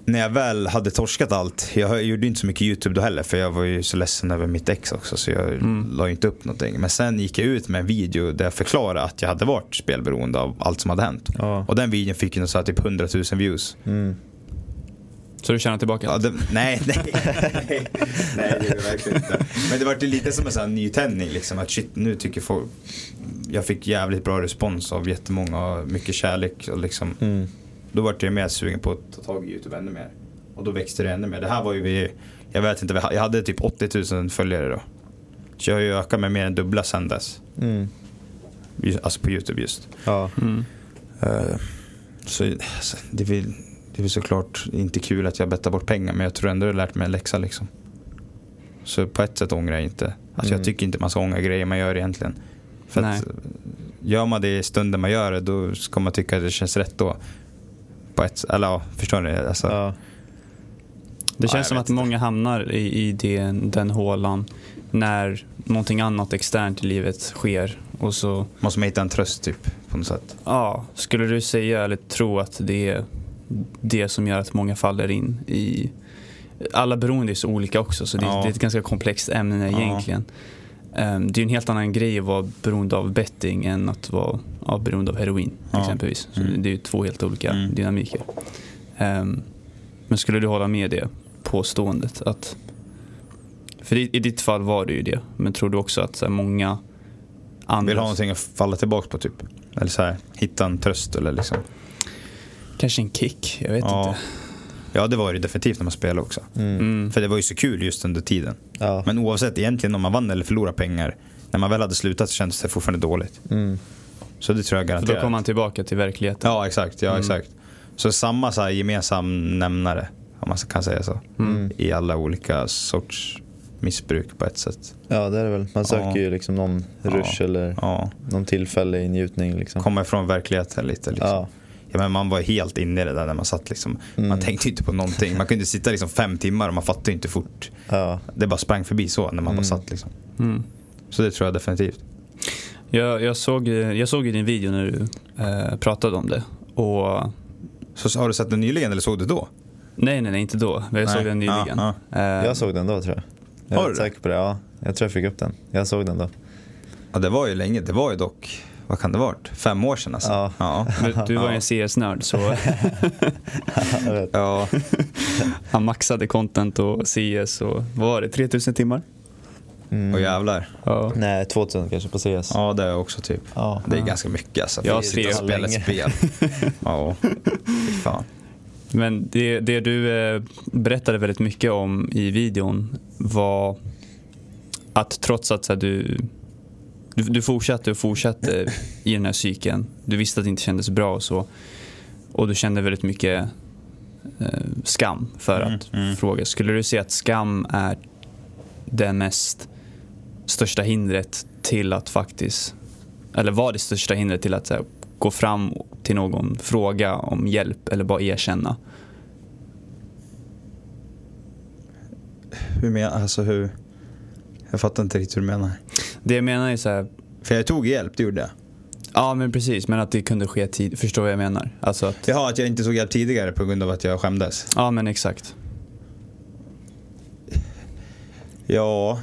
Speaker 1: när jag väl hade torskat allt, jag gjorde inte så mycket YouTube då heller för jag var ju så ledsen över mitt ex också så jag
Speaker 3: Mm.
Speaker 1: la inte upp någonting. Men sen gick jag ut med en video där jag förklarade att jag hade varit spelberoende av allt som hade hänt.
Speaker 2: Ja.
Speaker 1: Och den videon fick ju något så här typ 100 000 views.
Speaker 2: Mm.
Speaker 3: Så du tjänar tillbaka
Speaker 1: Ja, det, nej, nej, nej, nej, det är det verkligen inte. Men det var lite som en sån här nytändning liksom. Att shit, nu tycker folk... Jag fick jävligt bra respons av jättemånga och mycket kärlek. Och liksom,
Speaker 2: Mm.
Speaker 1: då var jag mer sugen på att ta tag i YouTube ännu mer. Och då växte det ännu mer. Det här var ju vi, jag vet inte, jag hade typ 80 000 följare då. Så jag har ju ökat med mer än dubbla sen dess.
Speaker 2: Mm.
Speaker 1: Alltså på YouTube just.
Speaker 2: Ja.
Speaker 3: Mm.
Speaker 1: Eh, så alltså, det, väl, det är såklart inte kul att jag bettar bort pengar men jag tror ändå det har lärt mig en läxa liksom. Så på ett sätt ångrar jag inte. Alltså
Speaker 2: Mm.
Speaker 1: jag tycker inte man ska ångra grejer man gör egentligen. För
Speaker 3: Nej.
Speaker 1: att gör man det i stunden man gör det då ska man tycka att det känns rätt då. På ett, eller ja, förstår ni? Alltså,
Speaker 2: Ja.
Speaker 3: Det
Speaker 1: Ja,
Speaker 3: känns
Speaker 1: jag
Speaker 3: som att många hamnar i, i den, den hålan när någonting annat externt i livet sker. Och så,
Speaker 1: Måste man hitta en tröst typ, på något sätt.
Speaker 3: ja, skulle du säga eller tro att det är det som gör att många faller in i... Alla beroende är så olika också, så det,
Speaker 1: Ja.
Speaker 3: det är ett ganska komplext ämne
Speaker 1: Ja.
Speaker 3: egentligen. Ehm, det är en helt annan grej att vara beroende av betting än att vara ja, beroende av heroin
Speaker 1: Ja.
Speaker 3: exempelvis. Så
Speaker 1: Mm.
Speaker 3: Det är ju två helt olika
Speaker 1: Mm.
Speaker 3: dynamiker. Ehm, men skulle du hålla med det påståendet? Att, för i, i ditt fall var det ju det, men tror du också att så här, många andra...
Speaker 1: Vill ha någonting att falla tillbaka på typ. Eller så här, hitta en tröst eller liksom.
Speaker 3: Kanske en kick, jag vet
Speaker 1: Ja.
Speaker 3: inte.
Speaker 1: ja, det var det definitivt när man spelade också.
Speaker 2: Mm.
Speaker 3: Mm.
Speaker 1: För det var ju så kul just under tiden.
Speaker 2: Ja.
Speaker 1: Men oavsett egentligen om man vann eller förlorade pengar. När man väl hade slutat så kändes det fortfarande dåligt.
Speaker 2: Mm.
Speaker 1: Så det tror jag
Speaker 3: För
Speaker 1: garanterat.
Speaker 3: då kommer man tillbaka till verkligheten.
Speaker 1: Ja, exakt. Ja,
Speaker 3: Mm.
Speaker 1: exakt. Så samma så här, gemensam nämnare, om man kan säga så.
Speaker 3: Mm.
Speaker 1: I alla olika sorts missbruk på ett sätt.
Speaker 2: ja, det är det väl. Man söker
Speaker 1: Ja.
Speaker 2: ju liksom någon rush
Speaker 1: Ja.
Speaker 2: eller
Speaker 1: Ja,
Speaker 2: någon tillfällig njutning. Liksom.
Speaker 1: komma ifrån verkligheten lite. Liksom.
Speaker 2: Ja.
Speaker 1: Ja, men man var helt inne i det där när man satt. Liksom. Man
Speaker 2: Mm.
Speaker 1: tänkte inte på någonting. Man kunde sitta liksom fem timmar och man fattade inte fort.
Speaker 2: Ja.
Speaker 1: Det bara sprang förbi så när man
Speaker 2: Mm.
Speaker 1: bara satt. Liksom.
Speaker 3: Mm.
Speaker 1: Så det tror jag definitivt.
Speaker 3: Jag, jag, såg, jag såg i din video när du eh, pratade om det. Och
Speaker 1: Så har du sett den nyligen eller såg du då?
Speaker 3: nej, nej, nej, inte då. Men jag
Speaker 1: Nej.
Speaker 3: såg den nyligen.
Speaker 1: Ja,
Speaker 3: Eh,
Speaker 2: Jag såg den då tror jag. Jag
Speaker 1: Har
Speaker 2: är
Speaker 1: du
Speaker 2: säker på det. Ja, jag tror jag fick upp den. Jag såg den då.
Speaker 1: Ja, det var ju länge. Det var ju dock, vad kan det varit? Fem år sedan alltså.
Speaker 2: Ja.
Speaker 1: Ja.
Speaker 3: men Du var ju
Speaker 1: Ja.
Speaker 3: en CS-nörd så
Speaker 2: Jag
Speaker 1: ja.
Speaker 3: han maxade content och CS och vad var det, 3000 timmar?
Speaker 2: Mm.
Speaker 1: Och jävlar.
Speaker 3: Ja.
Speaker 2: Nej, 2000 kanske på CS.
Speaker 1: Ja, det är jag också typ.
Speaker 2: Ja.
Speaker 1: Det är ganska mycket alltså.
Speaker 3: Ja,
Speaker 1: för att sitta och
Speaker 2: tre.
Speaker 1: spela ett spel. Ja, fy fan.
Speaker 3: Men det, det du eh, berättade väldigt mycket om i videon var att trots att så här, du, du, du fortsatte och fortsatte i den här cykeln, du visste att det inte kändes bra och så, och du kände väldigt mycket eh, skam för
Speaker 1: Mm,
Speaker 3: att
Speaker 1: mm.
Speaker 3: fråga. Skulle du säga att skam är det mest största hindret till att faktiskt, eller var det största hindret till att här, gå fram till någon, fråga om hjälp eller bara erkänna?
Speaker 1: Hur menar alltså hur? Jag fattar inte riktigt hur du menar.
Speaker 3: Det jag menar är så här,
Speaker 1: För jag tog hjälp, det gjorde jag.
Speaker 3: ja men precis, men att det kunde ske tid, förstår vad jag menar? Alltså att,
Speaker 1: Jaha, att jag inte tog hjälp tidigare på grund av att jag skämdes.
Speaker 3: ja men exakt.
Speaker 1: Ja,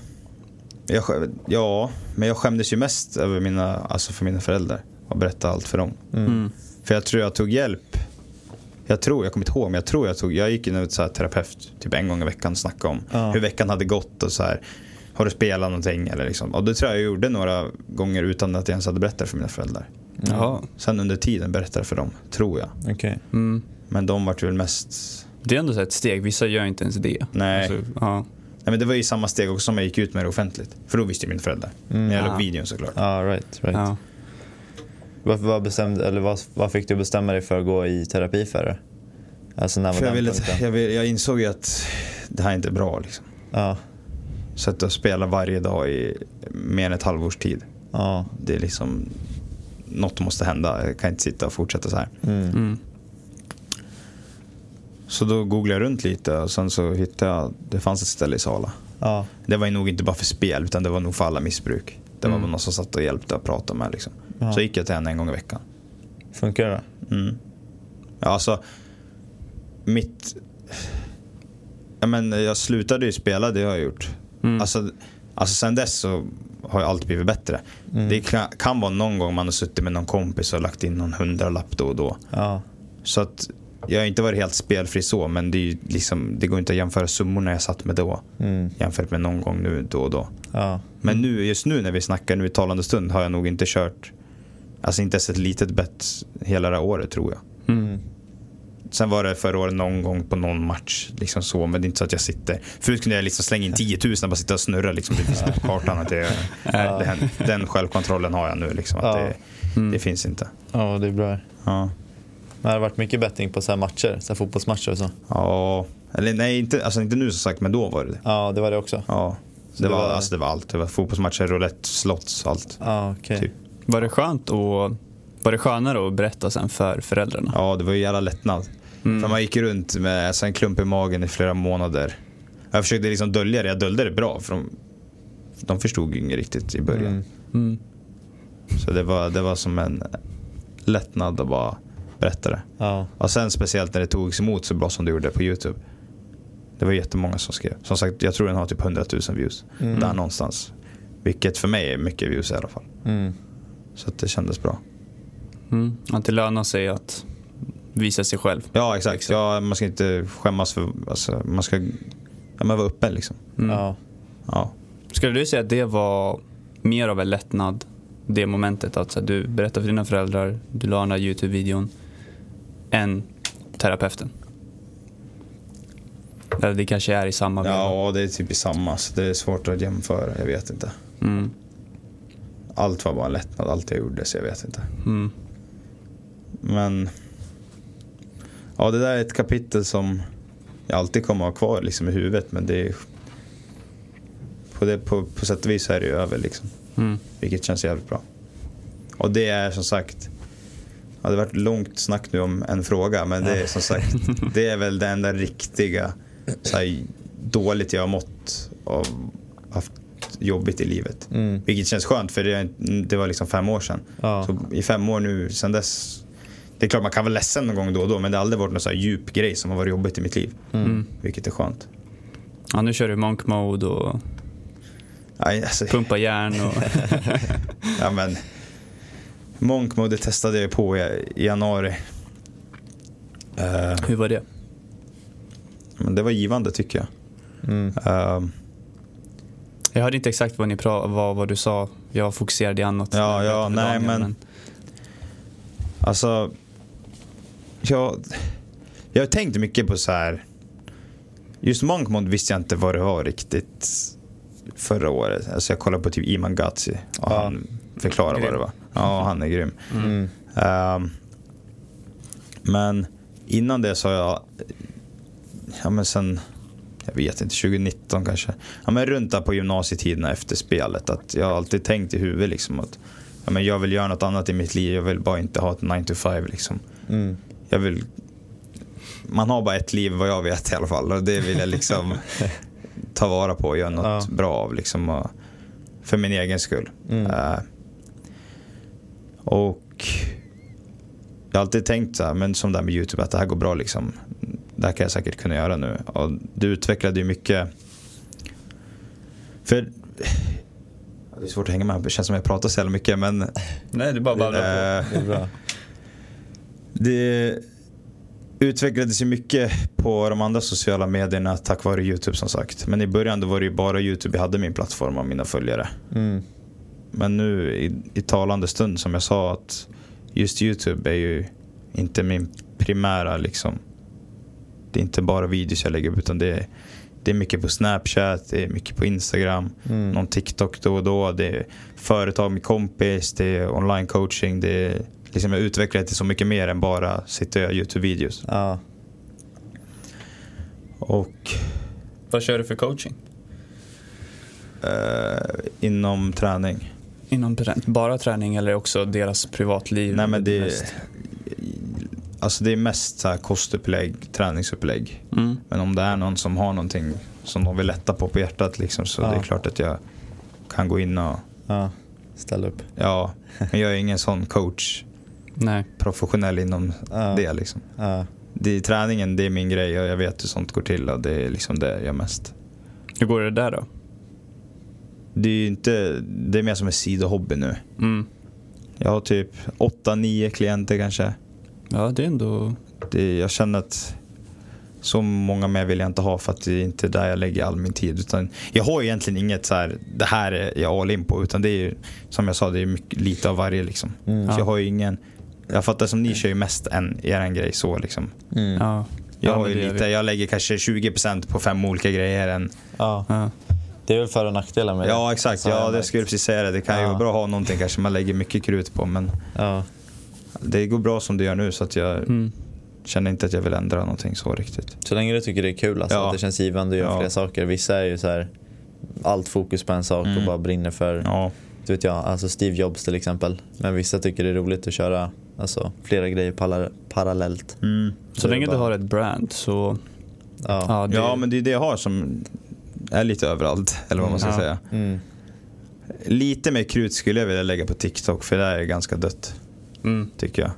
Speaker 1: jag, skä- ja, men jag skämdes ju mest över mina, alltså för mina föräldrar och berätta allt för dem.
Speaker 3: Mm.
Speaker 1: För jag tror jag tog hjälp. Jag tror, jag kommer inte ihåg, men jag tror jag tog, jag gick in till terapeut typ en gång i veckan och snackade om
Speaker 2: Ja.
Speaker 1: hur veckan hade gått och så här. Har du spelat någonting eller liksom. Och det tror jag jag gjorde några gånger utan att jag ens hade berättat för mina föräldrar.
Speaker 3: Jaha.
Speaker 1: Sen under tiden berättade jag för dem, tror jag.
Speaker 2: Okej.
Speaker 3: Mm.
Speaker 1: Men de vart väl mest...
Speaker 3: Det är ändå så ett steg, vissa gör inte ens det.
Speaker 1: Nej.
Speaker 3: Alltså, ja.
Speaker 1: Nej men det var ju samma steg också som jag gick ut med det offentligt. För då visste ju mina föräldrar.
Speaker 2: Mm.
Speaker 1: När jag
Speaker 3: Ah.
Speaker 1: låg videon såklart.
Speaker 2: Ja, right. right.
Speaker 3: Ja.
Speaker 2: Vad, vad, bestämde, eller vad, vad fick du bestämma dig för att gå i terapi för? då? Alltså när var
Speaker 1: För jag, ville, jag, ville, jag insåg ju att det här är inte bra liksom.
Speaker 2: Ja,
Speaker 1: Så att spela varje dag i mer än ett halvårs tid.
Speaker 2: ja.
Speaker 1: Det är liksom, något måste hända. Jag kan inte sitta och fortsätta så här.
Speaker 2: Mm.
Speaker 3: Mm.
Speaker 1: Så då googlade jag runt lite och sen så hittade jag, det fanns ett ställe i Sala.
Speaker 2: ja.
Speaker 1: Det var ju nog inte bara för spel utan det var nog för alla missbruk. Det var
Speaker 3: Mm.
Speaker 1: någon som satt och hjälpte och pratade med liksom.
Speaker 2: Ja.
Speaker 1: Så gick jag till henne en gång i veckan.
Speaker 2: Funkar det?
Speaker 1: Mm. Ja, alltså, mitt... Ja, men jag slutade ju spela, det har jag gjort.
Speaker 3: Mm.
Speaker 1: Alltså, alltså sen dess så har jag alltid blivit bättre.
Speaker 2: Mm.
Speaker 1: Det kan, kan vara någon gång man har suttit med någon kompis och lagt in någon hundralapp då och då.
Speaker 2: Ja.
Speaker 1: Så att jag har inte varit helt spelfri så, men det, är ju liksom, det går inte att jämföra summorna jag satt med då
Speaker 2: Mm.
Speaker 1: jämfört med någon gång nu då och då.
Speaker 2: Ja.
Speaker 1: Men nu, just nu när vi snackar nu i talande stund har jag nog inte kört, alltså inte ens ett litet bett hela det här året tror jag.
Speaker 3: Mm.
Speaker 1: Sen var det förra året någon gång på någon match, liksom så, men det är inte så att jag sitter... Förut kunde jag liksom slänga in 10 000 och bara sitta och snurra liksom, det finns inte på kartan. Att det,
Speaker 2: Ja.
Speaker 1: händer- den självkontrollen har jag nu, liksom, att
Speaker 2: Ja.
Speaker 1: det,
Speaker 3: Mm.
Speaker 1: det finns inte.
Speaker 2: ja, det är bra.
Speaker 1: Ja.
Speaker 2: Men har det varit mycket betting på så här matcher, så här fotbollsmatcher och så?
Speaker 1: ja, eller nej, inte, alltså inte nu som sagt, men då var det det.
Speaker 2: Ja, det var det också.
Speaker 1: Ja. Det
Speaker 2: det
Speaker 1: var,
Speaker 2: var-
Speaker 1: alltså, det var allt. Det var fotbollsmatcher, roulette, slots, allt.
Speaker 2: Ja, okej.
Speaker 1: Typ.
Speaker 3: Var det skönt och var det skönare att berätta sen för föräldrarna?
Speaker 1: Ja, det var ju jävla lättnad.
Speaker 3: Mm.
Speaker 1: För man gick runt med alltså, en klump i magen i flera månader. Jag försökte liksom dölja det, jag döljde det bra för de, de förstod ju inget riktigt i början.
Speaker 2: Mm.
Speaker 3: Mm.
Speaker 1: Så det var, det var som en lättnad att bara berätta det.
Speaker 2: Ja.
Speaker 1: Och sen speciellt när det togs emot så bra som det gjorde på YouTube. Det var jättemånga som skrev. Som sagt, jag tror den har typ 100 000 views.
Speaker 2: Mm.
Speaker 1: Där någonstans. Vilket för mig är mycket views i alla fall.
Speaker 2: Mm.
Speaker 1: Så att det kändes bra.
Speaker 3: Mm. Att det lönar sig att visa sig själv.
Speaker 1: Ja, exakt.
Speaker 3: Exakt.
Speaker 1: Ja, man ska inte skämmas för... Alltså, man ska ja, men vara öppen liksom.
Speaker 3: Mm.
Speaker 2: Ja.
Speaker 1: Ja.
Speaker 3: Skulle du säga att det var mer av en lättnad, det momentet att här, du berättar för dina föräldrar, du la den där YouTube-videon, än terapeuten? Eller det kanske är i samma veva?
Speaker 1: ja, det är typ i samma. Så det är svårt att jämföra. Jag vet inte.
Speaker 3: Mm.
Speaker 1: Allt var bara en lättnad. Allt jag gjorde, så jag vet inte.
Speaker 3: Mm.
Speaker 1: Men... Ja, det där är ett kapitel som jag alltid kommer att ha kvar liksom, i huvudet. Men det är... På, det, på, på sätt och vis är det ju över liksom.
Speaker 3: Mm.
Speaker 1: Vilket känns jävligt bra. Och det är som sagt, ja, det har varit långt snack nu om en fråga, men det är som sagt, det är väl det enda riktiga så här, dåligt jag har mått och haft jobbigt i livet.
Speaker 2: Mm.
Speaker 1: Vilket känns skönt för det, det var liksom fem år sedan.
Speaker 2: Ja.
Speaker 1: Så i fem år nu, sen dess, det är klart man kan vara ledsen någon gång då och då, men det har aldrig varit någon så här djup grej som har varit jobbigt i mitt liv.
Speaker 3: Mm.
Speaker 1: Vilket är skönt.
Speaker 3: Ja, nu kör du monk mode och
Speaker 1: Nej, alltså,
Speaker 3: pumpa järn och...
Speaker 1: Ja men Monk mode testade jag på i, januari. Eh,
Speaker 3: Hur var det?
Speaker 1: men det var givande tycker jag.
Speaker 2: Mm.
Speaker 1: Eh,
Speaker 3: Jag hörde inte exakt vad, ni pra- vad, vad du sa. Jag var fokuserad i annat.
Speaker 1: Ja, ja, nej,
Speaker 3: Daniel,
Speaker 1: men- alltså, jag, jag har tänkt mycket på så här. Just Monk mode visste jag inte vad det var riktigt förra året. Alltså jag kollade på typ Iman Ghazi och
Speaker 2: Ja.
Speaker 1: han förklarade vad det var. Ja, han är grym.
Speaker 2: Mm.
Speaker 1: Ehm, men innan det så har jag, ja men sen, jag vet inte, 2019 kanske. Ja men runt där på gymnasietiden efter spelet. Att jag har alltid tänkt i huvudet liksom att ja, men jag vill göra något annat i mitt liv. Jag vill bara inte ha ett 9 to 5 liksom.
Speaker 2: Mm.
Speaker 1: Jag vill, man har bara ett liv vad jag vet i alla fall. Och det vill jag liksom ta vara på och göra något
Speaker 2: Ja.
Speaker 1: bra av. Liksom, och, för min egen skull.
Speaker 2: Mm.
Speaker 1: Eh, och jag har alltid tänkt så här, men som det här med YouTube, att det här går bra liksom. Det här kan jag säkert kunna göra nu. Och du utvecklade ju mycket. För det är svårt att hänga med, det känns som att jag pratar så jävla mycket men
Speaker 3: Nej, du bara
Speaker 1: eh,
Speaker 2: Det är bra.
Speaker 1: Det utvecklades ju mycket på de andra sociala medierna tack vare YouTube som sagt. Men i början då var det ju bara YouTube jag hade min plattform och mina följare.
Speaker 2: Mm.
Speaker 1: Men nu i, i talande stund som jag sa att just YouTube är ju inte min primära liksom. Det är inte bara videos jag lägger upp utan det är, det är mycket på Snapchat, det är mycket på Instagram,
Speaker 2: Mm.
Speaker 1: någon TikTok då och då. Det är företag med kompis, det är online coaching. Det är, liksom jag utvecklar det till så mycket mer än bara sitta och göra YouTube-videos.
Speaker 2: Ja.
Speaker 1: Och
Speaker 3: Vad kör du för coaching?
Speaker 1: eh, inom träning.
Speaker 3: Inom trä- bara träning eller också deras privatliv?
Speaker 1: Nej men det är, alltså det är mest så här kostupplägg, träningsupplägg.
Speaker 3: Mm.
Speaker 1: Men om det är någon som har någonting som de vill lätta på på hjärtat liksom, så
Speaker 2: Ja.
Speaker 1: det är klart att jag kan gå in och,
Speaker 2: ja. Ställ upp.
Speaker 1: ja, men jag är ingen sån coach,
Speaker 3: Nej.
Speaker 1: professionell inom
Speaker 2: Ja.
Speaker 1: det liksom.
Speaker 2: Ja.
Speaker 1: Det, träningen, det är min grej och jag vet hur sånt går till och det är liksom det jag gör mest.
Speaker 3: Hur går det där då?
Speaker 1: Det är ju inte, det är mer som en sidohobby nu.
Speaker 3: Mm.
Speaker 1: Jag har typ 8-9 klienter kanske.
Speaker 3: Ja, det är ändå...
Speaker 1: Det, jag känner att så många mer vill jag inte ha för att det är inte där jag lägger all min tid. Utan jag har egentligen inget så här, det här är jag all in på. Utan det är ju, som jag sa, det är mycket, lite av varje liksom.
Speaker 2: Mm.
Speaker 1: Så jag har ju ingen, jag fattar som ni kör ju mest en, er grej så liksom.
Speaker 2: Mm.
Speaker 3: Ja.
Speaker 1: Jag
Speaker 3: ja,
Speaker 1: har ju lite, jag lägger kanske 20% på fem olika grejer. Än,
Speaker 2: Ja.
Speaker 3: Ja.
Speaker 2: Det är väl för och nackdelar med det.
Speaker 1: ja exakt,
Speaker 2: Så
Speaker 1: ja det skulle jag precis säga det. Det kan ju
Speaker 2: Ja.
Speaker 1: vara bra att ha någonting kanske man lägger mycket krut på. Men
Speaker 2: Ja.
Speaker 1: det går bra som det gör nu så att jag
Speaker 3: Mm.
Speaker 1: känner inte att jag vill ändra någonting så riktigt.
Speaker 2: Så länge du tycker det är kul, alltså,
Speaker 1: Ja.
Speaker 2: att det känns givande att göra
Speaker 1: Ja.
Speaker 2: fler saker. Vissa är ju så här allt fokus på en sak och
Speaker 1: Mm.
Speaker 2: bara brinner för,
Speaker 1: Ja,
Speaker 2: du vet jag, alltså Steve Jobs till exempel. Men vissa tycker det är roligt att köra alltså, flera grejer para, parallellt.
Speaker 1: Mm.
Speaker 3: Så
Speaker 2: Det
Speaker 3: länge du
Speaker 2: bara-
Speaker 3: har ett brand så,
Speaker 2: Ja.
Speaker 3: ja, det,
Speaker 1: Ja, men det är det jag har som är lite överallt, eller vad man ska
Speaker 3: Ja.
Speaker 1: säga.
Speaker 2: Mm.
Speaker 1: Lite mer krut skulle jag vilja lägga på TikTok, för där är det ganska dött,
Speaker 3: mm,
Speaker 1: tycker jag.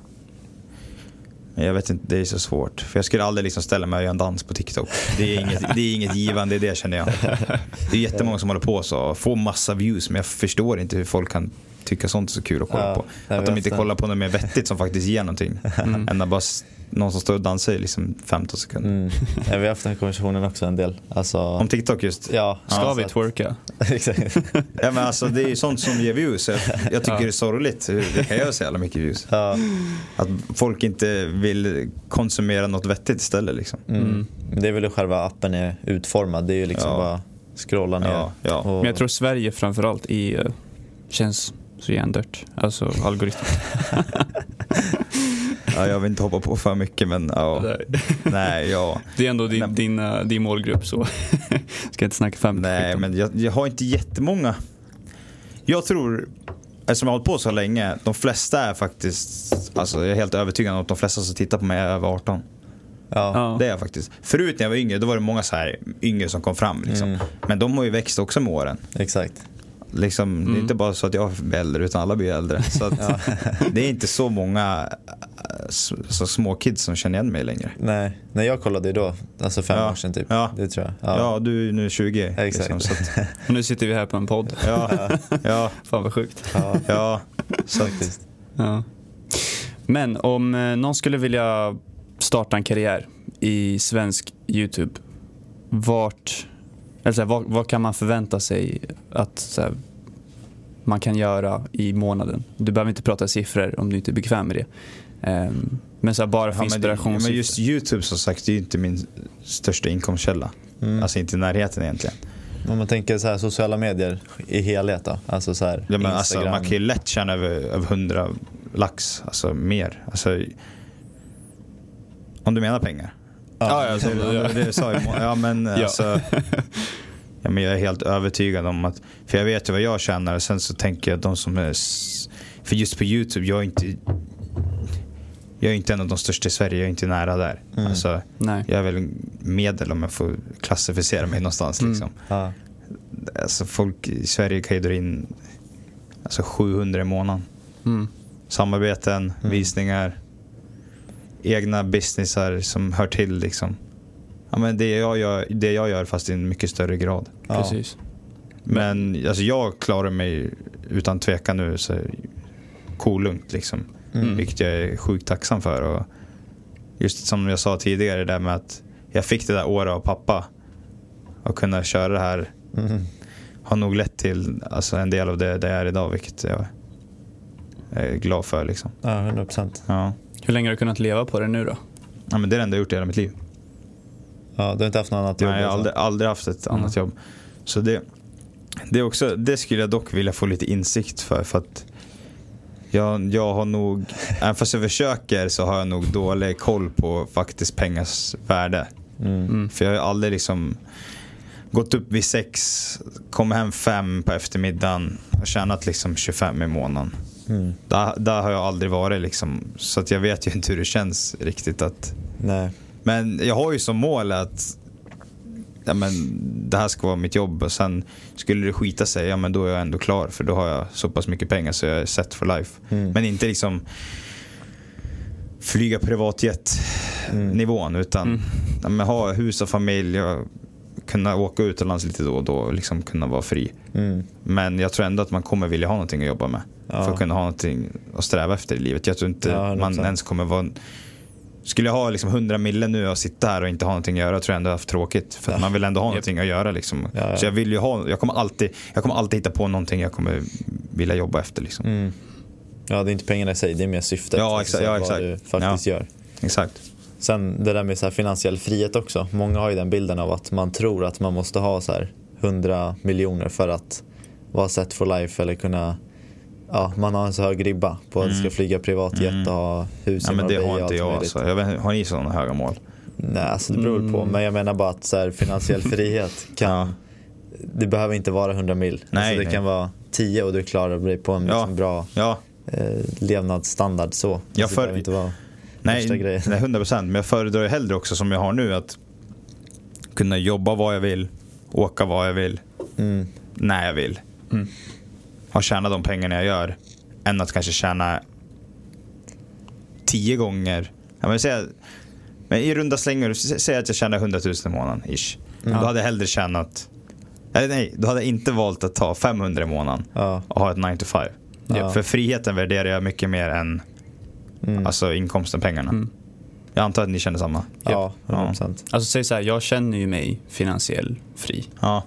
Speaker 1: Men jag vet inte, det är så svårt. För jag skulle aldrig liksom ställa mig och göra en dans på TikTok. Det är inget, det är inget givande, det känner jag. Det är jättemånga som håller på så och får massa views, men jag förstår inte hur folk kan tycka sånt är så kul att kolla
Speaker 2: Ja,
Speaker 1: på. Att de inte kollar på något mer vettigt som faktiskt ger någonting.
Speaker 3: mm.
Speaker 1: Än att bara någon som står och dansar i liksom 15 sekunder.
Speaker 2: Mm. Ja, vi har haft den här konversationen också en del. Alltså,
Speaker 1: Om TikTok just.
Speaker 2: ja,
Speaker 3: Ska
Speaker 2: ja,
Speaker 3: vi
Speaker 2: att-
Speaker 3: twerka?
Speaker 2: Exakt.
Speaker 1: Ja, men alltså, det är ju sånt som ger views. Jag, jag tycker
Speaker 3: Ja.
Speaker 1: det är sorgligt hur det kan göra så jävla mycket views.
Speaker 2: Ja,
Speaker 1: Att folk inte vill konsumera något vettigt istället. Liksom.
Speaker 2: mm.
Speaker 3: Mm.
Speaker 2: Men Det är väl hur själva appen är utformad. Det är ju liksom
Speaker 1: Ja.
Speaker 2: bara scrolla ner.
Speaker 1: Ja, ja.
Speaker 2: Och,
Speaker 3: Men jag tror Sverige framförallt är, känns så hjärndört. Alltså algoritmen.
Speaker 1: ja, jag vill inte hoppa på för mycket men ja. Nej, ja.
Speaker 3: Det är ändå din,
Speaker 1: Nej.
Speaker 3: din, eh, din målgrupp så ska inte snacka fem
Speaker 1: Nej, men jag, jag har inte jättemånga. Jag tror, eftersom jag har hållit på så länge, de flesta är faktiskt, alltså jag är helt övertygad om att de flesta som tittar på mig är över 18.
Speaker 2: ja.
Speaker 3: Ja.
Speaker 1: Det är jag faktiskt. Förut när jag var yngre, då var det många så här yngre som kom fram. Liksom.
Speaker 2: Mm.
Speaker 1: Men de har ju växt också med åren.
Speaker 2: Exakt.
Speaker 1: Liksom, Det är
Speaker 3: Mm.
Speaker 1: inte bara så att jag blir äldre, utan alla blir äldre. Så att, det är inte så många s- så små kids som känner igen mig längre.
Speaker 2: Nej, när jag kollade då, alltså fem
Speaker 1: Ja.
Speaker 2: år sedan typ.
Speaker 1: Ja.
Speaker 2: Det tror jag.
Speaker 1: Ja,
Speaker 2: Ja.
Speaker 1: du är nu 20.
Speaker 2: Exakt.
Speaker 1: Liksom, att,
Speaker 3: Och nu sitter vi här på en podd.
Speaker 1: ja, ja,
Speaker 3: Fan vad sjukt.
Speaker 2: Ja,
Speaker 1: ja. Så att.
Speaker 3: Ja. Men om eh, någon skulle vilja starta en karriär i svensk YouTube, vart, eller så här, vad, vad kan man förvänta sig att så här, man kan göra i månaden? Du behöver inte prata siffror om du inte är bekväm med det. Ehm, men så här, bara för
Speaker 1: ja, men, det-
Speaker 3: inspiration.
Speaker 1: men just YouTube som sagt, det är ju inte min största inkomstkälla.
Speaker 2: Mm.
Speaker 1: Alltså inte i närheten egentligen.
Speaker 2: Om man tänker så här, sociala medier i helhet då? Alltså så här,
Speaker 1: Ja, men alltså,
Speaker 2: Instagram.
Speaker 1: man kan ju lätt tjäna över, över 100 lax, alltså mer. Alltså, om du menar pengar.
Speaker 3: Ja, ja, så,
Speaker 1: det,
Speaker 3: ja.
Speaker 1: det, det sa jag. Ja, men alltså. Ja, men jag är helt övertygad om att, för jag vet ju vad jag tjänar sen så tänker jag att de som är, för just på YouTube, jag är inte, jag är inte en av de största i Sverige, jag är inte nära där.
Speaker 2: Mm.
Speaker 1: Alltså,
Speaker 3: Nej.
Speaker 1: jag är väl medel om jag får klassificera mig någonstans.
Speaker 3: Mm.
Speaker 1: Liksom.
Speaker 2: Ja.
Speaker 1: Alltså, folk i Sverige kan ju dra in alltså, 700 i månaden.
Speaker 3: Mm.
Speaker 1: Samarbeten,
Speaker 2: Mm.
Speaker 1: visningar, egna businessar som hör till liksom. Ja, men det, jag gör, det jag gör fast i en mycket större grad.
Speaker 2: Ja.
Speaker 3: Precis.
Speaker 1: Men alltså, jag klarar mig utan tvekan nu så kolugnt liksom.
Speaker 2: Mm.
Speaker 1: Vilket jag är sjukt tacksam för. Och just som jag sa tidigare, det där med att jag fick det där året av pappa. Och kunna köra det här
Speaker 2: Mm.
Speaker 1: har nog lett till alltså, en del av det, det jag är idag, vilket jag är glad för. Liksom.
Speaker 2: Ja, 100 procent.
Speaker 1: Ja.
Speaker 3: Hur länge har du kunnat leva på det nu då?
Speaker 1: Ja, men det är det enda jag gjort i hela mitt liv.
Speaker 2: Ja, du har inte haft något annat jobb?
Speaker 1: Nej, jag har
Speaker 2: alltså?
Speaker 1: aldrig, aldrig haft ett annat
Speaker 3: Mm.
Speaker 1: jobb. Så det, det, är också, det skulle jag dock vilja få lite insikt för. för att jag, jag har nog, även fast jag försöker så har jag nog dålig koll på faktiskt pengars värde.
Speaker 2: Mm.
Speaker 3: Mm.
Speaker 1: För jag har ju aldrig liksom gått upp vid sex, kommit hem fem på eftermiddagen och tjänat liksom 25 i månaden.
Speaker 2: Mm.
Speaker 1: Där, där har jag aldrig varit liksom. Så att jag vet ju inte hur det känns riktigt att
Speaker 2: Nej.
Speaker 1: men jag har ju som mål att ja, men, det här ska vara mitt jobb och sen skulle det skita sig, ja men då är jag ändå klar för då har jag så pass mycket pengar så jag är set for life.
Speaker 2: Mm.
Speaker 1: Men inte liksom flyga privatjet nivån utan
Speaker 3: Mm.
Speaker 1: ja, men, ha hus och familj och kunna åka utomlands lite då och då och liksom kunna vara fri.
Speaker 2: Mm.
Speaker 1: Men jag tror ändå att man kommer vilja ha någonting att jobba med.
Speaker 2: Ja.
Speaker 1: För att kunna ha någonting att sträva efter i livet. Jag tror inte
Speaker 2: Ja, 100%.
Speaker 1: man ens kommer vara... Skulle jag ha liksom 100 mille nu och sitta här och inte ha någonting att göra tror jag ändå jag har haft tråkigt. För att
Speaker 2: Ja.
Speaker 1: man vill ändå ha någonting att göra. Liksom.
Speaker 2: Ja, ja.
Speaker 1: Så jag vill ju ha, jag kommer, alltid, jag kommer alltid hitta på någonting jag kommer vilja jobba efter. Liksom.
Speaker 2: Mm. Ja, det är inte pengarna i sig, det är mer syftet.
Speaker 1: Ja,
Speaker 2: alltså,
Speaker 1: exakt, ja,
Speaker 2: vad
Speaker 1: exakt.
Speaker 2: du faktiskt gör.
Speaker 1: Exakt.
Speaker 2: Sen det där med så finansiell frihet också. Många har ju den bilden av att man tror att man måste ha så här 100 miljoner för att vara set for life eller kunna Ja, man har en så hög ribba på att
Speaker 1: Mm.
Speaker 2: ska flyga privatjet
Speaker 1: Mm.
Speaker 2: och ha hus
Speaker 1: Ja,
Speaker 2: i
Speaker 1: men det
Speaker 2: Marbella
Speaker 1: har inte jag. Alltså. jag vet, har ni sådana höga mål?
Speaker 2: Nej, alltså det beror väl på.
Speaker 3: Mm.
Speaker 2: Men jag menar bara att så här, finansiell frihet kan, det behöver inte vara 100 mil.
Speaker 1: Nej,
Speaker 2: alltså det
Speaker 1: nej.
Speaker 2: kan vara 10 och du klarar dig på en
Speaker 1: Ja.
Speaker 2: liksom bra
Speaker 1: Ja,
Speaker 2: eh, levnadsstandard så. Alltså
Speaker 1: Jag
Speaker 2: det
Speaker 1: för-
Speaker 2: inte vara värsta grejen.
Speaker 1: nej 100 procent. Men jag föredrar ju hellre också som jag har nu att kunna jobba vad jag vill, åka vad jag vill,
Speaker 2: Mm.
Speaker 1: när jag vill.
Speaker 3: Mm.
Speaker 1: Och tjäna de pengarna jag gör. Än att kanske tjäna tio gånger. Ja, men, säg, men i runda slängar, sä- säg att jag tjänar 100 000 i månaden. Ish. Då hade jag hellre tjänat, eller nej, då hade jag inte valt att ta 500 i månaden
Speaker 2: Ja.
Speaker 1: och ha ett 9 to 5.
Speaker 2: Ja.
Speaker 1: För friheten värderar jag mycket mer än
Speaker 2: Mm.
Speaker 1: alltså, inkomsten, pengarna.
Speaker 3: Mm.
Speaker 1: Jag antar att ni känner samma.
Speaker 2: ja, 100%.
Speaker 3: Alltså säg så här, jag känner ju mig finansiell fri.
Speaker 1: Ja.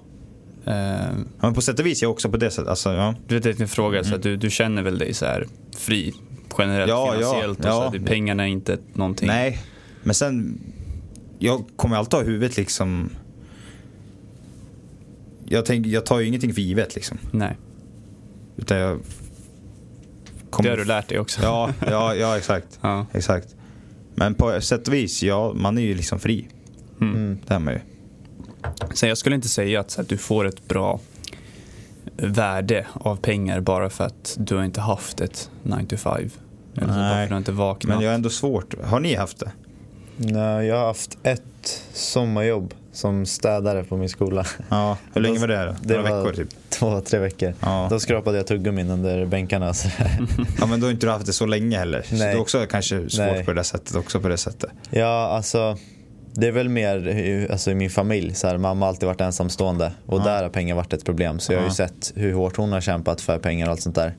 Speaker 3: Eh,
Speaker 1: Ja, Men på sätt och vis är jag också på det sättet. Alltså, ja.
Speaker 3: du vet, en fråga, så att du, du känner väl dig så här fri generellt
Speaker 1: Ja, ja,
Speaker 3: finansiellt och
Speaker 1: ja.
Speaker 3: så att det- pengarna är inte någonting.
Speaker 1: Nej, men sen... Jag kommer alltid ha huvudet liksom... Jag, tänk, jag tar ju ingenting för givet liksom.
Speaker 3: Nej.
Speaker 1: Utan jag...
Speaker 3: Det har du lärt dig också.
Speaker 1: Ja, ja, ja exakt.
Speaker 3: Ja.
Speaker 1: exakt. Men på sätt och vis, ja, man är ju liksom fri.
Speaker 3: Mm.
Speaker 2: Mm.
Speaker 1: Det är man ju.
Speaker 3: Så jag skulle inte säga att, så att du får ett bra värde av pengar bara för att du har inte haft ett 9 to 5. Eller så bara
Speaker 1: Nej.
Speaker 3: för att du inte vaknat.
Speaker 1: Men jag har ändå svårt. Har ni haft det?
Speaker 2: Nej, jag har haft ett sommarjobb som städare på min skola.
Speaker 1: Ja. Hur länge var det då?
Speaker 2: Det
Speaker 1: Några
Speaker 2: var-
Speaker 1: veckor typ?
Speaker 2: Två, tre veckor.
Speaker 1: Ja.
Speaker 2: Då skrapade jag tuggummin under bänkarna. Så
Speaker 1: ja, men då har inte du haft det så länge heller. Så
Speaker 2: Nej.
Speaker 1: det är också kanske svårt
Speaker 2: Nej.
Speaker 1: på det sättet. Också på det sättet.
Speaker 2: Ja, alltså det är väl mer alltså, i min familj. Så här, mamma har alltid varit ensamstående och
Speaker 1: Ja.
Speaker 2: där har pengar varit ett problem. Så jag har ju sett hur hårt hon har kämpat för pengar och allt sånt där.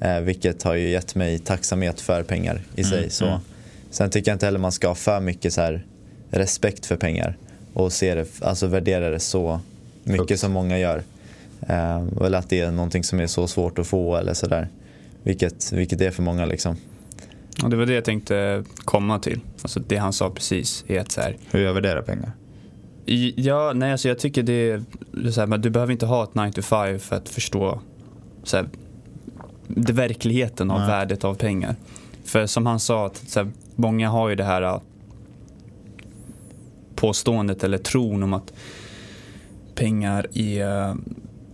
Speaker 2: Eh, vilket har ju gett mig tacksamhet för pengar i sig. Så.
Speaker 1: mm.
Speaker 2: Sen tycker jag inte heller man ska ha för mycket så här, respekt för pengar och se det, alltså värdera det så mycket
Speaker 1: Högt.
Speaker 2: som många gör. Eh, eller att det är någonting som är så svårt att få eller sådär. Vilket, vilket det är för många liksom.
Speaker 3: Och det var det jag tänkte komma till. Alltså det han sa precis är att så här,
Speaker 1: Hur jag värderar pengar.
Speaker 3: I- Ja, nej alltså jag tycker det är, så här, men du behöver inte ha ett 9 to 5 för att förstå så här, det verkligheten av
Speaker 1: Nej.
Speaker 3: värdet av pengar. För som han sa, att, så här, många har ju det här påståendet eller tron om att pengar är äh,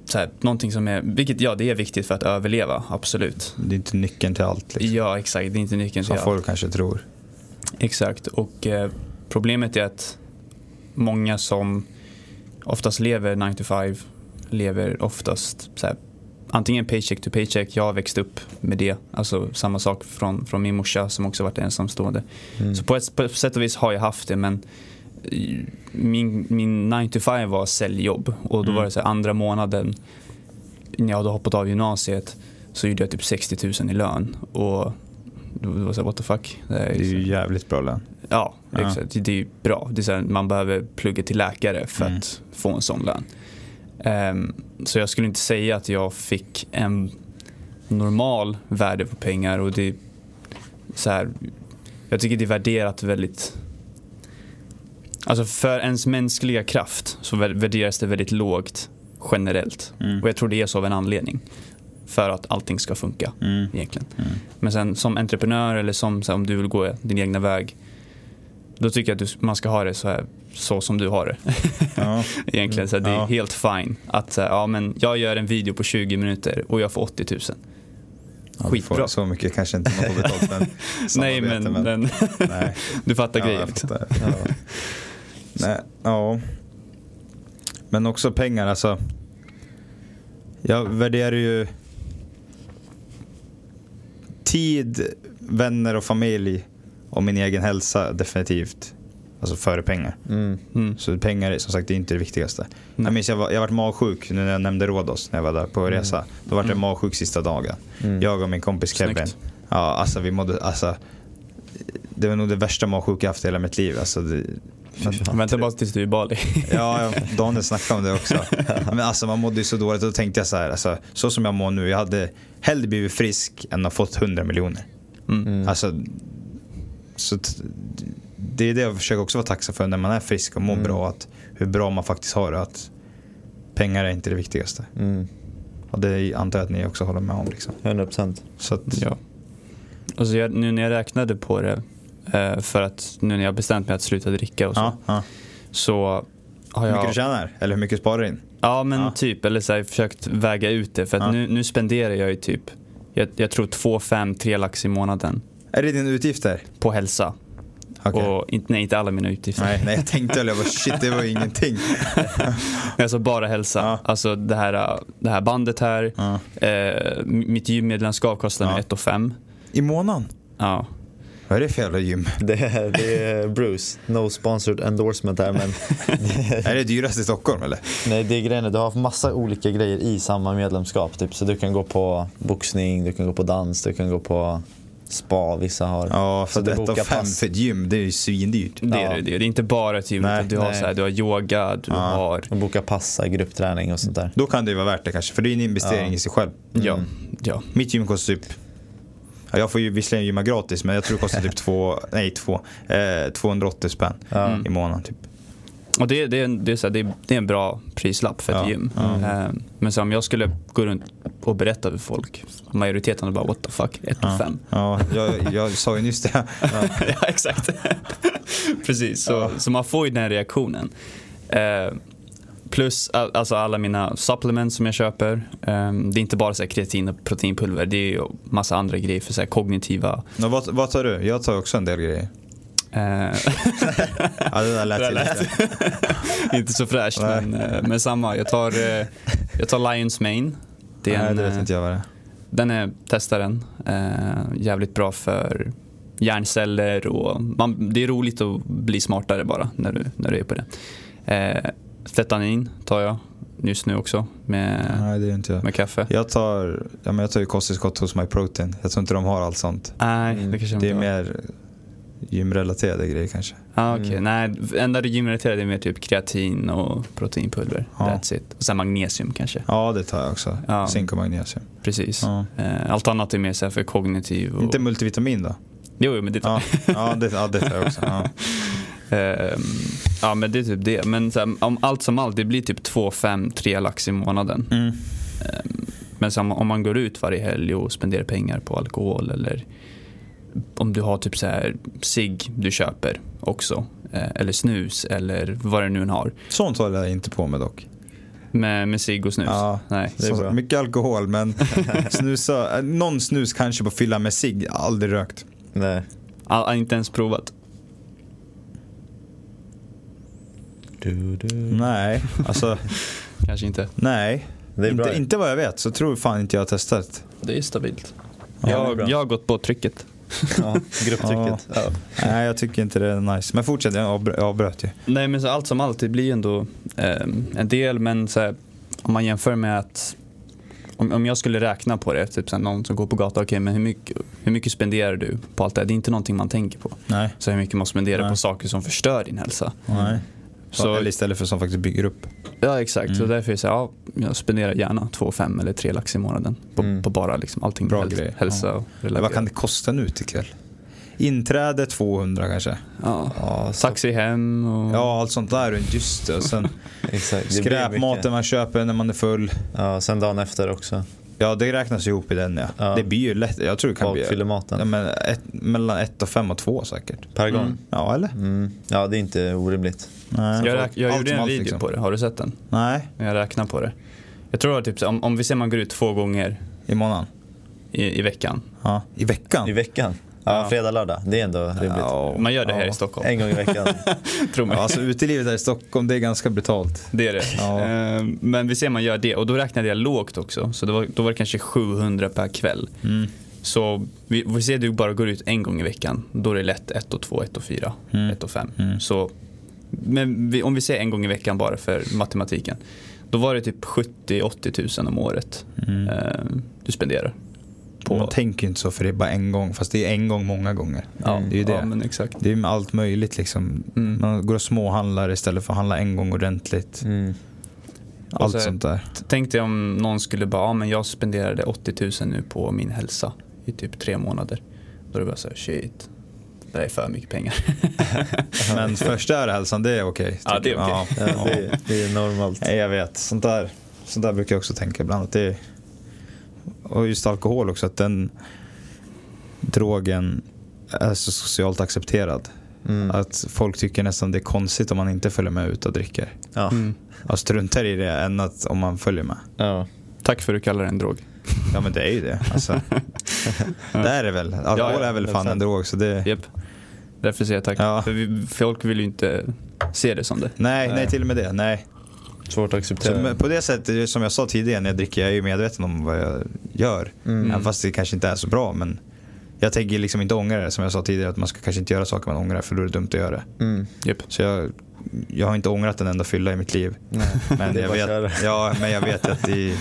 Speaker 3: så här, någonting som är, vilket ja det är viktigt för att överleva, absolut.
Speaker 1: Det är inte nyckeln till allt. Liksom.
Speaker 3: Ja exakt, det är inte nyckeln till
Speaker 1: Som
Speaker 3: allt.
Speaker 1: folk kanske tror.
Speaker 3: Exakt, och eh, problemet är att många som oftast lever 9 to 5 lever oftast så här, antingen paycheck to paycheck. Jag har växt upp med det, alltså samma sak från, från min morsa som också varit ensamstående.
Speaker 2: Mm.
Speaker 3: Så på ett, på ett sätt och vis har jag haft det men eh, min, min 9 to 5 var säljjobb och då
Speaker 1: Mm.
Speaker 3: var det så här, andra månaden när jag hade hoppat av gymnasiet så gjorde jag typ 60 000 i lön och då var det så här, what the fuck. Det är
Speaker 1: Det ju jävligt bra lön.
Speaker 3: Ja,
Speaker 1: Ja.
Speaker 3: exakt. Det är bra. Det är så här, man behöver plugga till läkare för
Speaker 1: Mm.
Speaker 3: att få en sån lön. Ehm, så jag skulle inte säga att jag fick en normal värde på pengar och det så här, jag tycker det är värderat väldigt Alltså för ens mänskliga kraft så vär- värderas det väldigt lågt generellt.
Speaker 1: Mm.
Speaker 3: Och jag tror det är så av en anledning. För att allting ska funka
Speaker 1: Mm.
Speaker 3: egentligen.
Speaker 1: Mm.
Speaker 3: Men sen som entreprenör eller som här, om du vill gå din egna väg. Då tycker jag att du, man ska ha det så, här, så som du har det.
Speaker 1: Ja.
Speaker 3: Egentligen, så här, det är
Speaker 1: Ja.
Speaker 3: helt fine. Att så ja, men jag gör en video på 20 minuter och jag får 80 000.
Speaker 1: Ja, du
Speaker 3: Skitbra.
Speaker 1: får Så mycket kanske inte man får betalt men
Speaker 3: Nej men,
Speaker 1: samarbete,
Speaker 3: men
Speaker 1: nej.
Speaker 3: du fattar
Speaker 1: Ja,
Speaker 3: grejen. Liksom.
Speaker 1: Nej, ja. Men också pengar, alltså. Jag värderar ju tid, vänner och familj och min egen hälsa definitivt. Alltså före pengar.
Speaker 2: Mm.
Speaker 3: Mm.
Speaker 1: Så pengar är som sagt det är inte det viktigaste.
Speaker 3: Nej.
Speaker 1: Jag minns jag var, jag varit magsjuk nu när jag nämnde Rhodos när jag var där på resa. Då var jag
Speaker 3: Mm.
Speaker 1: magsjuk sista dagen.
Speaker 2: Mm.
Speaker 1: Jag och min kompis Kevin.
Speaker 3: Snyggt.
Speaker 1: Ja, alltså vi mådde, alltså. Det var nog det värsta magsjuka jag haft i hela mitt liv. Alltså, det,
Speaker 3: Vänta bara tills du är i Bali.
Speaker 1: Ja, Daniel snackade om det också. Men alltså man mådde ju så dåligt och då tänkte jag så här, alltså, så som jag mår nu, jag hade hellre blivit frisk än att ha fått 100 miljoner.
Speaker 3: Mm.
Speaker 2: Mm.
Speaker 1: Alltså, så det är det jag försöker också vara tacksam för när man är frisk och mår
Speaker 2: Mm.
Speaker 1: bra, att hur bra man faktiskt har det. Att pengar är inte det viktigaste.
Speaker 2: Mm.
Speaker 1: Och det antar jag att ni också håller med om. Liksom.
Speaker 2: 100 procent.
Speaker 1: Så att,
Speaker 3: Ja. Alltså jag, nu när jag räknade på det, för att nu när jag bestämt mig att sluta dricka och så,
Speaker 1: ja, ja.
Speaker 3: så har
Speaker 1: Hur mycket
Speaker 3: jag...
Speaker 1: du tjänar? Eller hur mycket du sparar in?
Speaker 3: Ja men
Speaker 1: Ja.
Speaker 3: typ, eller så här, försökt väga ut det. För att nu, nu spenderar jag ju typ, jag, jag tror 2, 5, 3 lax i månaden
Speaker 1: Är det dina utgifter?
Speaker 3: på hälsa.
Speaker 1: Okej.
Speaker 3: Och inte, nej, inte alla mina utgifter.
Speaker 1: Nej, nej, jag tänkte väl, jag bara shit det var ju ingenting.
Speaker 3: Alltså bara hälsa.
Speaker 1: Ja.
Speaker 3: Alltså det här, det här bandet här,
Speaker 1: Ja.
Speaker 3: eh, mitt gymmedlemskap kostar
Speaker 1: Ja.
Speaker 3: mig 1 5.
Speaker 1: I månaden?
Speaker 3: Ja.
Speaker 1: Vad är det för jävla gym?
Speaker 2: Det är, det är Bruce, no sponsored endorsement här men
Speaker 1: är det dyrast i Stockholm eller?
Speaker 2: nej, det är grejen, du har massa olika grejer i samma medlemskap. Typ. Så du kan gå på boxning, du kan gå på dans, du kan gå på spa, vissa har.
Speaker 1: Ja,
Speaker 2: Så
Speaker 1: för
Speaker 2: du
Speaker 1: ett av fem för ett gym, det är ju svindyrt.
Speaker 3: Det är
Speaker 2: Ja.
Speaker 3: det. Det är inte bara ett gym,
Speaker 1: Nej,
Speaker 3: du har,
Speaker 2: nej.
Speaker 3: så här, du har yoga, du
Speaker 1: Ja.
Speaker 3: har...
Speaker 2: Och boka passa, gruppträning och sånt där.
Speaker 1: Då kan det ju vara värt det kanske, för det är en investering
Speaker 2: Ja.
Speaker 1: i sig själv.
Speaker 3: Ja.
Speaker 2: Mm.
Speaker 3: ja.
Speaker 1: Mitt gym kostar typ, ja, jag får ju visserligen gymma gratis, men jag tror det kostar typ två, nej två, eh, 280 spänn.
Speaker 3: Mm.
Speaker 1: i månaden. Typ.
Speaker 3: Och det, det, det, är så här, det, det är en bra prislapp för ett
Speaker 1: Ja.
Speaker 3: gym.
Speaker 1: Ja.
Speaker 3: Eh, Men så om jag skulle gå runt och berätta för folk, majoriteten hade bara what the fuck, 1
Speaker 1: Ja.
Speaker 3: 5.
Speaker 1: Ja, jag, jag sa ju nyss det.
Speaker 3: ja, exakt. Precis, så, så man får ju den reaktionen. Eh, plus all, alltså alla mina supplements som jag köper. Eh, det är inte bara så kreatin och proteinpulver, det är ju massa andra grejer för så kognitiva.
Speaker 1: Nå, vad, vad tar du? Jag tar också en del grejer.
Speaker 3: Eh,
Speaker 1: Ja, det där lät
Speaker 3: Det
Speaker 1: lite.
Speaker 3: inte så fräscht, men, eh, men samma. Jag tar, eh, jag tar Lions Mane. Det är
Speaker 1: Nej,
Speaker 3: en,
Speaker 1: det vet inte jag vad det är.
Speaker 3: Den är, testa den. Eh, jävligt bra för hjärnceller och man, det är roligt att bli smartare bara när du, när du är på det. Eh, Fetanin tar jag just nu också med,
Speaker 1: Nej, det är inte jag.
Speaker 3: med kaffe.
Speaker 1: Jag tar, ja, men jag tar ju kosttillskott hos MyProtein. Jag tror inte de har allt sånt.
Speaker 3: Nej,
Speaker 2: Mm.
Speaker 3: det kanske
Speaker 1: Det är
Speaker 3: inte var.
Speaker 1: mer gymrelaterade grejer kanske.
Speaker 3: Ah, okay.
Speaker 2: Mm.
Speaker 3: Nej, enda det gymrelaterade är mer typ kreatin och proteinpulver.
Speaker 1: Ja.
Speaker 3: That's it. Och sen magnesium kanske.
Speaker 1: Ja, det tar jag också.
Speaker 3: Ja.
Speaker 1: Zink och magnesium.
Speaker 3: Precis.
Speaker 1: Ja.
Speaker 3: Eh, allt annat är mer så här för kognitiv. Och...
Speaker 1: Inte multivitamin då?
Speaker 3: Jo, jo, men det tar
Speaker 1: Ja, ja, det, ja det tar jag också. Ja.
Speaker 3: Ehm, ja men det är typ det. Men så här, om allt som allt, det blir typ 2, 5, 3 lax i månaden.
Speaker 1: Mm.
Speaker 3: Ehm, men så om, om man går ut varje helg och spenderar pengar på alkohol eller om du har typ så här cigg du köper också. eh, Eller snus eller vad det nu än har.
Speaker 1: Sånt håller jag inte på med dock.
Speaker 3: Med, med cigg och snus.
Speaker 1: Ja,
Speaker 3: Nej.
Speaker 2: Det är
Speaker 1: Så,
Speaker 2: bra.
Speaker 1: mycket alkohol men snusa, eh, någon snus kanske på fylla med cigg, aldrig rökt.
Speaker 2: Nej.
Speaker 3: All, inte ens provat.
Speaker 2: Du, du.
Speaker 1: Nej, alltså
Speaker 3: Kanske inte.
Speaker 1: nej.
Speaker 2: Det är bra.
Speaker 1: Inte, inte vad jag vet så tror fan inte jag har testat.
Speaker 3: Det är stabilt.
Speaker 2: Ja,
Speaker 3: jag, jag har gått på trycket.
Speaker 2: Ja, grupptrycket. Ja.
Speaker 1: Nej, jag tycker inte det är nice. Men fortsätt, jag avbr- jag avbröt ju.
Speaker 3: Nej men så allt som allt, det blir ändå eh, en del men så här, om man jämför med att om, om jag skulle räkna på det, typ så här, någon som går på gatan, okej men hur mycket, hur mycket spenderar du på allt det här? Det är inte någonting man tänker på.
Speaker 1: Nej.
Speaker 3: Så hur mycket man spenderar
Speaker 1: Nej.
Speaker 3: på saker som förstör din hälsa.
Speaker 1: Nej. Så,
Speaker 3: Så-
Speaker 1: eller istället för som faktiskt bygger upp.
Speaker 3: Ja exakt, så
Speaker 1: Mm.
Speaker 3: därför är det så här, ja, jag spenderar gärna 2, 5 eller 3 lax i månaden på,
Speaker 2: Mm.
Speaker 3: på bara liksom allting
Speaker 1: Bra grej.
Speaker 3: hälsa
Speaker 1: Ja.
Speaker 3: och
Speaker 1: Vad
Speaker 3: relaterat.
Speaker 1: kan det kosta nu till kväll? Inträde 200 kanske?
Speaker 3: Ja.
Speaker 2: Ja, så,
Speaker 3: Taxi hem och...
Speaker 1: Ja, allt sånt där runt just det. Och sen
Speaker 2: exakt.
Speaker 1: Skräpmaten man köper när man är full.
Speaker 2: Ja, sen dagen efter också.
Speaker 1: Ja, det räknas ihop i den ja.
Speaker 2: Ja.
Speaker 1: Det blir ju lätt. Jag tror det kan bli
Speaker 2: Bakfyllematen.
Speaker 1: ja, men ett, mellan ett och fem och två säkert.
Speaker 2: Per gång.
Speaker 3: Mm.
Speaker 1: Ja, eller?
Speaker 2: Mm. Ja, det är inte orimligt.
Speaker 1: Nej.
Speaker 3: Jag, räk- jag
Speaker 1: Allt
Speaker 3: gjorde en
Speaker 1: allt,
Speaker 3: video
Speaker 1: liksom.
Speaker 3: på det, har du sett den?
Speaker 1: Nej,
Speaker 3: Jag räknar på det. Jag tror att typ, om, om vi ser man går ut två gånger
Speaker 1: i månaden.
Speaker 3: i, i veckan.
Speaker 1: Ja. I veckan?
Speaker 2: I veckan. Ja,
Speaker 3: Ja.
Speaker 2: fredag, lördag. Det är ändå rimligt.
Speaker 1: Ja.
Speaker 3: Man gör det här
Speaker 1: Ja.
Speaker 3: i Stockholm.
Speaker 2: En gång i veckan.
Speaker 3: Tro mig.
Speaker 1: Ja, alltså utelivet här i Stockholm, det är ganska brutalt.
Speaker 3: Det är det.
Speaker 1: Ja.
Speaker 3: Eh, Men vi ser man gör det och då räknade jag lågt också. Så då var, då var det kanske 700 per kväll.
Speaker 1: Mm.
Speaker 3: Så vi, vi ser du bara går ut en gång i veckan. Då är det lätt 1 och 2, 1 och 4,
Speaker 1: Mm.
Speaker 3: 1 och 5.
Speaker 1: Mm.
Speaker 3: Så, men vi, om vi ser en gång i veckan bara för matematiken. Då var det typ 70-80 tusen om året
Speaker 1: Mm.
Speaker 3: eh, du spenderar. På,
Speaker 1: Man tänker inte så för det är bara en gång, fast det är en gång många gånger.
Speaker 3: ja,
Speaker 1: det är ju det.
Speaker 3: Ja, men exakt.
Speaker 1: Det är med allt möjligt liksom.
Speaker 3: Mm.
Speaker 1: Man går och småhandlar istället för att handla en gång ordentligt.
Speaker 2: Mm.
Speaker 1: Allt
Speaker 3: så-
Speaker 1: sånt där.
Speaker 3: Tänk dig om någon skulle bara, ja men jag spenderade 80 000 nu på min hälsa i typ tre månader. Då är det bara så här, shit, det är för mycket pengar.
Speaker 1: Men förstöra hälsan, det är okej.
Speaker 3: Ja, det är
Speaker 1: jag.
Speaker 3: okej.
Speaker 2: Ja, det, är- det är normalt.
Speaker 1: Nej, jag vet. Sånt där, sånt där brukar jag också tänka ibland. Att det är, och just alkohol också, att den drogen är så socialt accepterad.
Speaker 2: Mm.
Speaker 1: Att folk tycker nästan det är konstigt om man inte följer med ut och dricker.
Speaker 2: Ja.
Speaker 3: Mm.
Speaker 1: Och struntar i det än att om man följer med.
Speaker 2: Ja.
Speaker 3: Tack för att du kallar det en drog.
Speaker 1: Ja men det är ju det. Alltså, det är det väl. Alkohol
Speaker 3: Ja, ja,
Speaker 1: är väl fan
Speaker 2: 100%.
Speaker 1: en drog. Så det,
Speaker 3: Japp. Därför säger jag tack.
Speaker 1: Ja.
Speaker 3: För vi, folk vill ju inte se det som det.
Speaker 1: nej, nej,
Speaker 2: Nej.
Speaker 1: till och med det. Nej.
Speaker 2: Svårt att
Speaker 1: Så,
Speaker 2: acceptera.
Speaker 1: men på det sättet, som jag sa tidigare, när jag dricker, jag är ju medveten om vad jag gör.
Speaker 2: Mm.
Speaker 1: Även fast det kanske inte är så bra. Men jag tänker liksom inte ångra det. Som jag sa tidigare, att man ska kanske inte göra saker man ångrar för då är det dumt att göra det.
Speaker 2: Mm.
Speaker 3: Japp.
Speaker 1: Så jag, jag har inte ångrat en enda fylla i mitt liv.
Speaker 2: Nej.
Speaker 1: Men jag, vet, ja, men jag vet att det,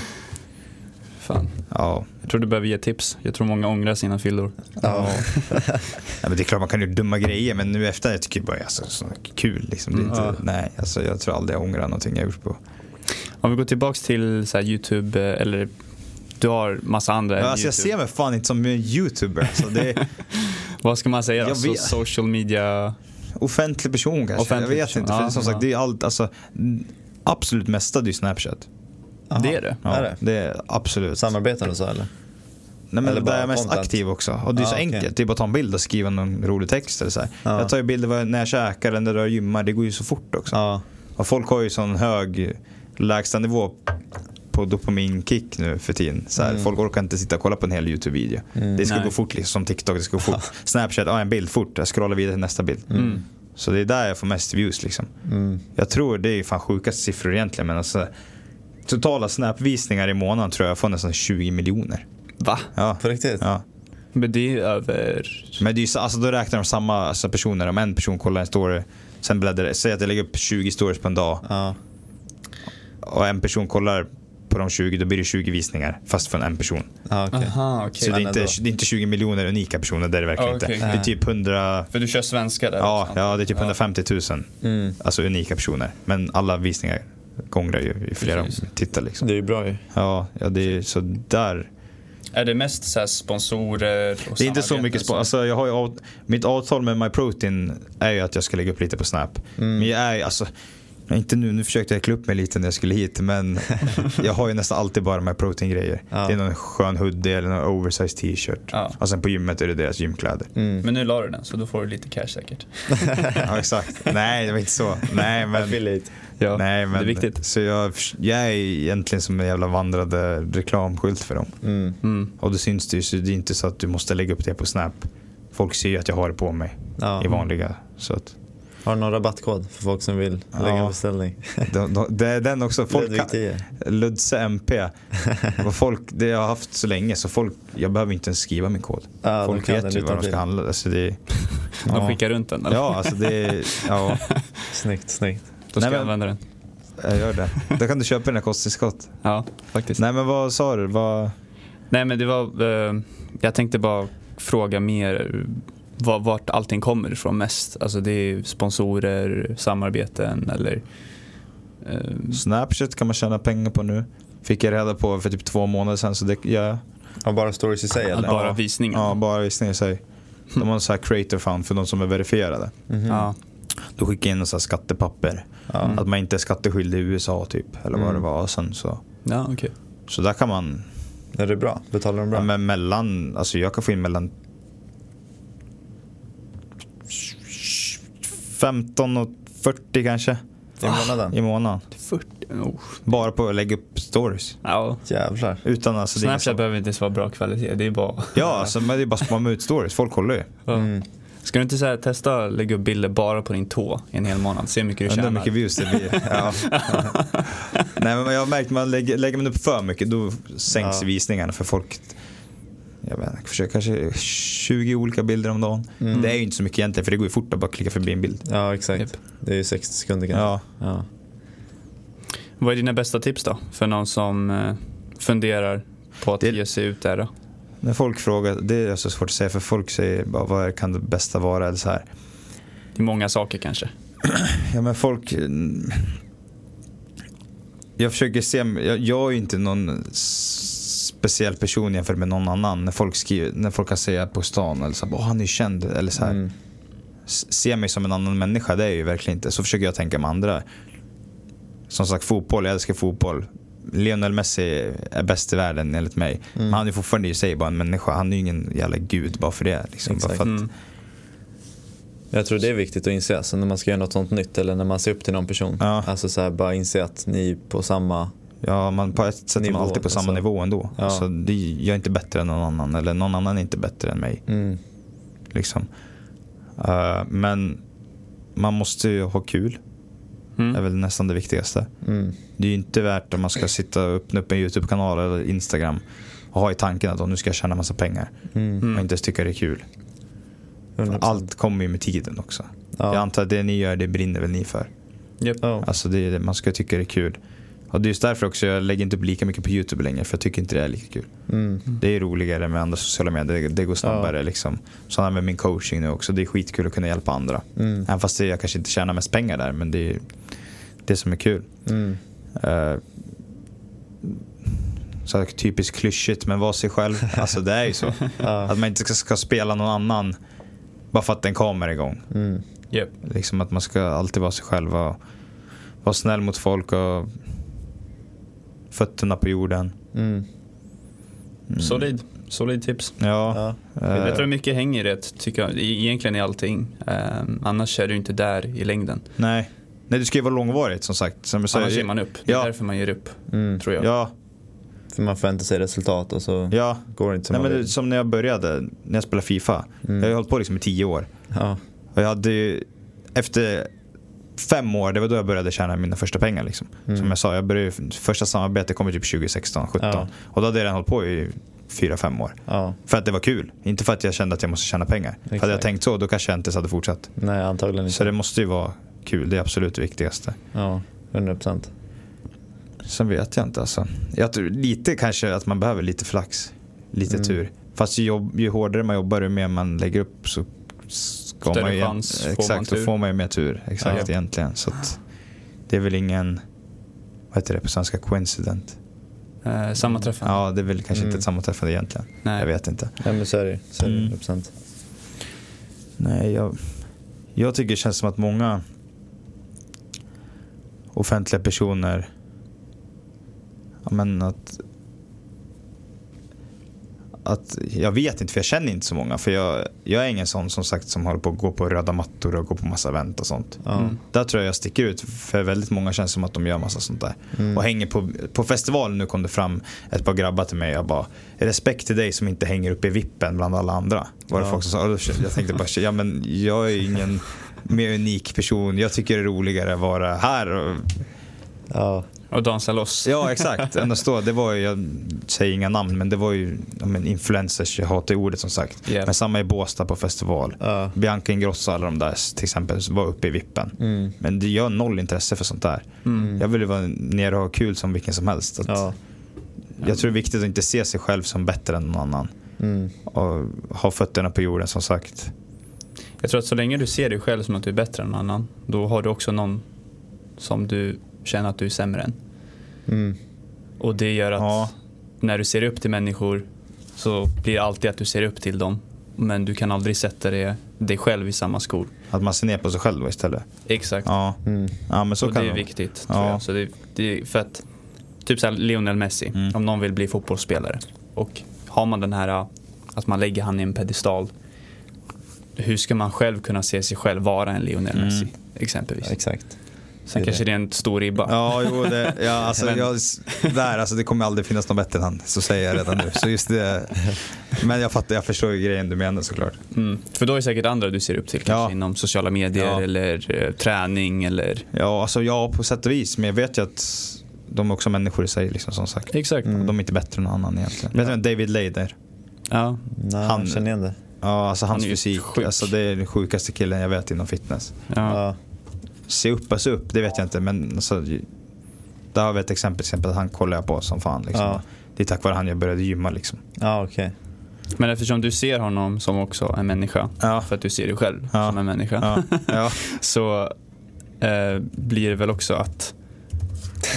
Speaker 3: Fan.
Speaker 1: ja.
Speaker 3: Jag tror du behöver ge tips. Jag tror många ångrar sina fyllor.
Speaker 2: Ja.
Speaker 1: ja. men det är klart man kan göra dumma grejer men nu efter jag tycker jag bara alltså, så kul. Liksom. Det är inte,
Speaker 3: Ja.
Speaker 1: Nej, alltså, jag tror aldrig jag ångrar någonting jag gjort på.
Speaker 3: Om vi går tillbaks till så här, YouTube, eh, eller du har massa andra
Speaker 1: Ja, alltså, jag ser mig fan inte som en youtuber. Alltså, det är
Speaker 3: Vad ska man säga då?
Speaker 1: Jag
Speaker 3: Så,
Speaker 1: vet.
Speaker 3: social media?
Speaker 1: offentlig person kanske.
Speaker 3: Offentlig
Speaker 1: jag vet
Speaker 3: person,
Speaker 1: inte. För
Speaker 3: ja,
Speaker 1: som
Speaker 3: ja.
Speaker 1: sagt, det är allt, alltså, absolut mesta det är ju Snapchat.
Speaker 2: Aha.
Speaker 3: Det är det?
Speaker 1: Ja,
Speaker 2: Är det?
Speaker 1: det är absolut.
Speaker 2: Samarbetar du så eller?
Speaker 1: Nej, men
Speaker 2: Eller
Speaker 1: där
Speaker 2: bara
Speaker 1: är jag mest
Speaker 2: content?
Speaker 1: aktiv också. Och det är så
Speaker 2: Ah, okej.
Speaker 1: enkelt. Det är bara att ta en bild och skriva någon rolig text. Eller så här.
Speaker 2: Ja.
Speaker 1: Jag tar ju bilder när jag käkar eller när jag gymmar. Det går ju så fort också.
Speaker 2: Ja.
Speaker 1: Och folk har ju sån hög lägstanivå på dopaminkick nu för tiden. Så här,
Speaker 2: Mm.
Speaker 1: Folk orkar inte sitta och kolla på en hel YouTube-video.
Speaker 2: Mm.
Speaker 1: Det ska
Speaker 3: Nej.
Speaker 1: gå fort liksom, som TikTok. Det ska gå fort. Snapchat, ja, en bild fort. Jag scrollar vidare till nästa bild.
Speaker 3: Mm.
Speaker 1: Så det är där jag får mest views liksom.
Speaker 2: Mm.
Speaker 1: Jag tror det är fan sjukaste siffror egentligen. Men alltså, totala snapvisningar i månaden tror jag får nästan 20 miljoner.
Speaker 3: Va?
Speaker 1: Ja.
Speaker 2: På riktigt?
Speaker 1: ja.
Speaker 3: Men det är över...
Speaker 1: Men det är ju, så- alltså, då räknar de samma alltså, personer. Om en person kollar en story, sen bläddrar Säg att jag lägger upp 20 stories på en dag.
Speaker 2: Ja.
Speaker 1: Och en person kollar på de 20, då blir det 20 visningar. Fast från en person.
Speaker 2: Ja, okej.
Speaker 3: Aha, okej.
Speaker 1: Så det är, inte, det är inte 20 miljoner unika personer, det är det verkligen
Speaker 3: Ja,
Speaker 1: inte. Det är typ 100,
Speaker 3: För du kör svenska där
Speaker 1: ja,
Speaker 3: också,
Speaker 1: ja, det är typ
Speaker 3: Ja.
Speaker 1: 150 000.
Speaker 2: Mm.
Speaker 1: Alltså unika personer. Men alla visningar gångrar ju i flera
Speaker 3: Precis.
Speaker 1: tittar liksom.
Speaker 2: Det är ju bra ju.
Speaker 1: Ja, ja det är så där.
Speaker 3: Är det mest så här sponsorer och
Speaker 1: Det är inte så mycket
Speaker 3: som-
Speaker 1: Alltså, jag har ju, av- mitt avtal med MyProtein är ju att jag ska lägga upp lite på Snap.
Speaker 2: Mm.
Speaker 1: Men jag är alltså, inte nu, nu försökte jag klä upp mig lite när jag skulle hit men jag har ju nästan alltid bara MyProtein grejer.
Speaker 2: Ja.
Speaker 1: Det är någon skön hoodie eller någon oversized t-shirt.
Speaker 3: Ja.
Speaker 1: Och sen på gymmet är det deras gymkläder.
Speaker 2: Mm.
Speaker 3: Men nu la du den, så då får du lite cash säkert.
Speaker 1: ja exakt. Nej det var inte så. Nej men.
Speaker 3: Ja,
Speaker 1: nej, men
Speaker 3: det är viktigt.
Speaker 1: Så jag, jag är egentligen som en jävla vandrande reklamskylt för dem.
Speaker 2: Mm.
Speaker 3: Mm.
Speaker 1: Och det syns det ju så det är inte så att du måste lägga upp det på Snap. Folk ser ju att jag har det på mig
Speaker 2: Ja.
Speaker 1: i vanliga. Så att,
Speaker 2: Har du någon rabattkod för folk som vill lägga
Speaker 1: Ja.
Speaker 2: en beställning?
Speaker 1: de, de, det är den också. Folk
Speaker 2: Ludvig
Speaker 1: kan,
Speaker 2: 10.
Speaker 1: Ludse MP. Folk, det har jag haft så länge så folk, jag behöver inte ens skriva min kod.
Speaker 2: Ja, de
Speaker 1: folk vet ju vad de ska handla. Alltså det,
Speaker 3: De
Speaker 1: ja.
Speaker 3: skickar runt den eller?
Speaker 1: Ja, alltså det är, ja,
Speaker 2: Snyggt, snyggt.
Speaker 3: Då ska
Speaker 1: Nej,
Speaker 3: jag använda den.
Speaker 1: jag gör det. Då kan du köpa den här kosttillskott.
Speaker 3: Ja, faktiskt.
Speaker 1: Nej men vad sa du? Vad,
Speaker 3: Nej men det var, eh, jag tänkte bara fråga mer vart allting kommer ifrån mest. Alltså det är sponsorer, samarbeten eller eh,
Speaker 1: Snapchat kan man tjäna pengar på nu. Fick jag reda på för typ två månader sedan så det jag.
Speaker 2: Ja, bara stories i sig eller?
Speaker 3: bara
Speaker 1: Ja.
Speaker 3: visningar.
Speaker 1: Ja, bara visningar i sig. De har en sån här creator fund för de som är verifierade.
Speaker 2: Mhm.
Speaker 3: Ja.
Speaker 1: Då skickar jag in en sån här skattepapper.
Speaker 2: Ja.
Speaker 1: Att man inte är skatteskyldig i USA typ. Eller vad
Speaker 2: Mm.
Speaker 1: det var. Och sen så,
Speaker 3: ja, okej.
Speaker 1: så där kan man,
Speaker 2: Är det bra? Betalar de bra?
Speaker 1: ja, men mellan, alltså jag kan få in mellan 15 och 40 kanske
Speaker 2: I månaden?
Speaker 1: i månaden.
Speaker 3: 40, oh.
Speaker 1: Bara på att lägga upp stories.
Speaker 3: ja.
Speaker 2: Jävlar.
Speaker 1: Utan alltså, det är
Speaker 3: Snapchat
Speaker 1: ingen
Speaker 3: behöver inte ens vara bra kvalitet, det är bara...
Speaker 1: Ja, alltså, men det är bara att spamma ut stories. Folk kollar ju.
Speaker 2: Mm.
Speaker 3: Ska du inte så här, testa att lägga upp bilder bara på din tå i en hel månad? Se hur mycket du
Speaker 1: Undrar hur
Speaker 3: tjänar.
Speaker 1: mycket views det blir. Ja. Nej men jag har märkt att man lägger, lägger man upp för mycket då sänks
Speaker 2: Ja.
Speaker 1: visningarna för folk. Jag vet inte, försöker kanske 20 olika bilder om dagen.
Speaker 2: Mm.
Speaker 1: Det är ju inte så mycket egentligen för det går ju fort att bara klicka förbi en bild.
Speaker 2: Ja, exakt.
Speaker 3: Japp.
Speaker 2: Det är ju 60 sekunder kanske.
Speaker 1: Ja.
Speaker 2: Ja.
Speaker 3: Vad är dina bästa tips då? För någon som eh, funderar på att
Speaker 1: Det-
Speaker 3: ge sig ut där då?
Speaker 1: När folk frågar, det är så svårt att säga för folk säger bara vad kan det bästa vara eller så här.
Speaker 3: Det är många saker kanske.
Speaker 1: Ja men folk... mm, Jag försöker se, jag, jag är ju inte någon speciell person jämfört med någon annan. När folk, skriver, när folk kan säga på stan eller så här, "Åh, han är känd eller så här.
Speaker 2: Mm.
Speaker 1: Se mig som en annan människa, det är jag ju verkligen inte. Så försöker jag tänka med andra. Som sagt fotboll, jag älskar fotboll. Lionel Messi är bäst i världen enligt mig.
Speaker 2: Mm.
Speaker 1: Men han är fortfarande i sig bara en människa. Han är ju ingen jävla gud bara för det. Liksom. Bara för att,
Speaker 3: Mm.
Speaker 2: Jag tror det är viktigt att inse, alltså, när man ska göra något sånt nytt eller när man ser upp till någon person.
Speaker 1: Ja.
Speaker 2: Alltså så här, bara inse att ni är på samma...
Speaker 1: Ja, man, på ett sätt är
Speaker 2: Nivå,
Speaker 1: man alltid på samma
Speaker 2: alltså.
Speaker 1: nivå ändå.
Speaker 2: Ja.
Speaker 1: Alltså, det, jag är inte bättre än någon annan eller någon annan är inte bättre än mig.
Speaker 2: Mm.
Speaker 1: Liksom. Eh, men man måste ju ha kul. Det är
Speaker 3: Mm.
Speaker 1: väl nästan det viktigaste.
Speaker 2: Mm.
Speaker 1: Det är ju inte värt om man ska sitta och öppna upp en YouTube-kanal eller Instagram och ha i tanken att "Åh, nu ska jag tjäna massa pengar
Speaker 2: Mm.
Speaker 1: och inte ens tycka det är kul.
Speaker 2: 100%.
Speaker 1: Allt kommer ju med tiden också.
Speaker 2: Ja.
Speaker 1: Jag antar att det ni gör, det brinner väl ni för.
Speaker 3: Japp.
Speaker 2: Ja.
Speaker 1: Alltså är, det- man ska tycka det är kul. Och det är just därför också jag lägger inte upp lika mycket på YouTube längre för jag tycker inte det är lika kul.
Speaker 2: Mm.
Speaker 1: Det är roligare med andra sociala medier, det, det går snabbare liksom. Så med min coaching nu också, det är skitkul att kunna hjälpa andra.
Speaker 2: Mm.
Speaker 1: Även fast det- jag kanske inte tjänar mest pengar där, men det är det som är kul.
Speaker 2: Mm.
Speaker 1: Uh, så typiskt klyschigt, men vara sig själv. Alltså det är ju så.
Speaker 2: Ja.
Speaker 1: Att man inte ska, ska spela någon annan bara för att en kamera är igång.
Speaker 2: Mm.
Speaker 3: Japp.
Speaker 1: Liksom att man ska alltid vara sig själv och vara snäll mot folk och fötterna på jorden.
Speaker 2: Mm.
Speaker 1: Mm.
Speaker 3: Solid. Solid tips.
Speaker 1: Ja.
Speaker 2: Ja.
Speaker 1: eh,
Speaker 3: Jag tror mycket hänger i det, tycker jag. E- Egentligen i allting. Ehm, annars är du inte där i längden.
Speaker 1: nej. nej, det ska ju vara långvarigt som sagt. Som sa,
Speaker 3: Annars ger man upp. Det är
Speaker 1: Ja.
Speaker 3: därför man ger upp,
Speaker 2: Mm.
Speaker 3: tror jag.
Speaker 1: Ja,
Speaker 2: För man förväntar sig resultat och så
Speaker 1: ja.
Speaker 2: går det inte som
Speaker 1: Nej,
Speaker 2: man
Speaker 1: men det,
Speaker 2: vill.
Speaker 1: som när jag började, när jag spelade FIFA.
Speaker 2: Mm.
Speaker 1: Jag har ju hållit på liksom i tio år.
Speaker 2: Ja.
Speaker 1: Och jag hade ju, efter fem år, det var då jag började tjäna mina första pengar. Liksom.
Speaker 2: Mm.
Speaker 1: Som jag sa, jag började, första samarbetet kom typ 2016, 17.
Speaker 2: Ja.
Speaker 1: Och då hade jag redan hållit på i fyra, fem år.
Speaker 2: ja.
Speaker 1: För att det var kul. Inte för att jag kände att jag måste tjäna pengar. Hade jag
Speaker 2: Exakt.
Speaker 1: tänkt så, då kanske jag inte hade fortsatt.
Speaker 2: Nej, antagligen inte.
Speaker 1: Så det måste ju vara kul, det är absolut det viktigaste.
Speaker 2: Ja, 100 procent.
Speaker 1: Sen vet jag inte alltså. Jag tror lite kanske att man behöver lite flax. Lite
Speaker 2: Mm.
Speaker 1: tur. Fast ju, jobb, ju hårdare man jobbar, ju mer man lägger upp så ska
Speaker 3: Större
Speaker 1: man ju...
Speaker 3: chans får
Speaker 1: exakt,
Speaker 3: man
Speaker 1: då
Speaker 3: tur.
Speaker 1: får man ju mer tur. Exakt,
Speaker 3: Ja.
Speaker 1: egentligen. Så att det är väl ingen, vad heter det på svenska, coincident?
Speaker 3: Eh, sammanträffande.
Speaker 1: Ja, det är väl kanske
Speaker 2: Mm.
Speaker 1: inte ett sammanträffande egentligen.
Speaker 3: Nej.
Speaker 1: Jag vet inte.
Speaker 2: Ja, men så är det ju. Så är det
Speaker 1: Mm.
Speaker 2: 100 procent.
Speaker 1: Nej, jag, jag tycker det känns som att många offentliga personer, ja men att, att, jag vet inte för jag känner inte så många. För jag, jag är ingen sån som sagt som håller på att gå på röda mattor och gå på massa event och sånt.
Speaker 3: Mm.
Speaker 1: Där tror jag jag sticker ut för väldigt många känns som att de gör massa sånt där.
Speaker 2: Mm.
Speaker 1: Och hänger på, på festivalen nu kom det fram ett par grabbar till mig och bara Respekt till dig som inte hänger uppe i vippen bland alla andra. Var det
Speaker 2: Ja.
Speaker 1: folk som sa. Jag tänkte bara, ja men jag är ingen mer unik person. Jag tycker det är roligare att vara här. Och,
Speaker 2: Ja.
Speaker 3: Och dansa loss.
Speaker 1: ja exakt, stå. Det var ju, jag säger inga namn, men det var ju men influencers, jag hatar ordet som sagt.
Speaker 3: Yeah.
Speaker 1: Men samma i Båstad på festival.
Speaker 2: Ja.
Speaker 1: Bianca Ingrosso och alla de där till exempel var uppe i vippen.
Speaker 2: Mm.
Speaker 1: Men det, jag har noll intresse för sånt där.
Speaker 3: Mm.
Speaker 1: Jag vill ju vara nere och ha kul som vilken som helst. Att
Speaker 2: Ja.
Speaker 1: Jag tror det är viktigt att inte se sig själv som bättre än någon annan.
Speaker 2: Mm.
Speaker 1: Och ha fötterna på jorden som sagt.
Speaker 3: Jag tror att så länge du ser dig själv som att du är bättre än någon annan, då har du också någon som du känner att du är sämre än.
Speaker 2: Mm.
Speaker 3: Och det gör att
Speaker 1: Ja.
Speaker 3: när du ser upp till människor så blir det alltid att du ser upp till dem. Men du kan aldrig sätta dig, dig själv i samma skor.
Speaker 1: Att man ser ner på sig själv istället.
Speaker 3: Exakt.
Speaker 1: Ja,
Speaker 2: Mm.
Speaker 1: ja men så
Speaker 3: och
Speaker 1: kan
Speaker 3: det är
Speaker 1: vara.
Speaker 3: viktigt tror
Speaker 1: Ja.
Speaker 3: jag. Så det, det för att, typ såhär Lionel Messi,
Speaker 1: Mm.
Speaker 3: om någon vill bli fotbollsspelare och har man den här att man lägger han i en pedestal. Hur ska man själv kunna se sig själv vara en Lionel
Speaker 1: Mm.
Speaker 3: Messi exempelvis?
Speaker 2: Exakt.
Speaker 3: Sen
Speaker 2: det
Speaker 3: kanske det är en stor ribba.
Speaker 1: Ja, jo, det, ja alltså,
Speaker 3: Men-
Speaker 1: jag, där, alltså, det kommer aldrig finnas någon bättre än han. Så säger jag redan nu. Så just det, men jag fattar, jag förstår ju grejen du menar såklart.
Speaker 3: Mm. För då är det säkert andra du ser upp till, kanske
Speaker 1: Ja.
Speaker 3: inom sociala medier
Speaker 1: Ja.
Speaker 3: eller eh, träning eller...
Speaker 1: Ja, alltså ja på sätt och vis. Men jag vet ju att de är också människor i sig liksom, som sagt.
Speaker 3: Exakt.
Speaker 2: Mm.
Speaker 1: De är inte bättre än någon annan egentligen. Vet du vem David Lader?
Speaker 3: Ja.
Speaker 2: Nej,
Speaker 1: Han-
Speaker 2: han känner igen det.
Speaker 1: Ja, alltså hans
Speaker 3: är ju
Speaker 1: fysik.
Speaker 3: sjuk.
Speaker 1: Alltså, det är den sjukaste killen jag vet inom fitness.
Speaker 3: Ja.
Speaker 2: Ja.
Speaker 1: Se upp och se upp, det vet jag inte. Men alltså, där har vi ett exempel, till exempel att han kollar jag på som fan. Liksom.
Speaker 2: Ja.
Speaker 1: Det är tack vare han jag började gymma. Liksom.
Speaker 2: Ja, okej.
Speaker 3: Men eftersom du ser honom som också en människa,
Speaker 1: Ja.
Speaker 3: för att du ser dig själv
Speaker 1: Ja.
Speaker 3: som en människa,
Speaker 1: Ja, ja,
Speaker 3: så eh, blir det väl också att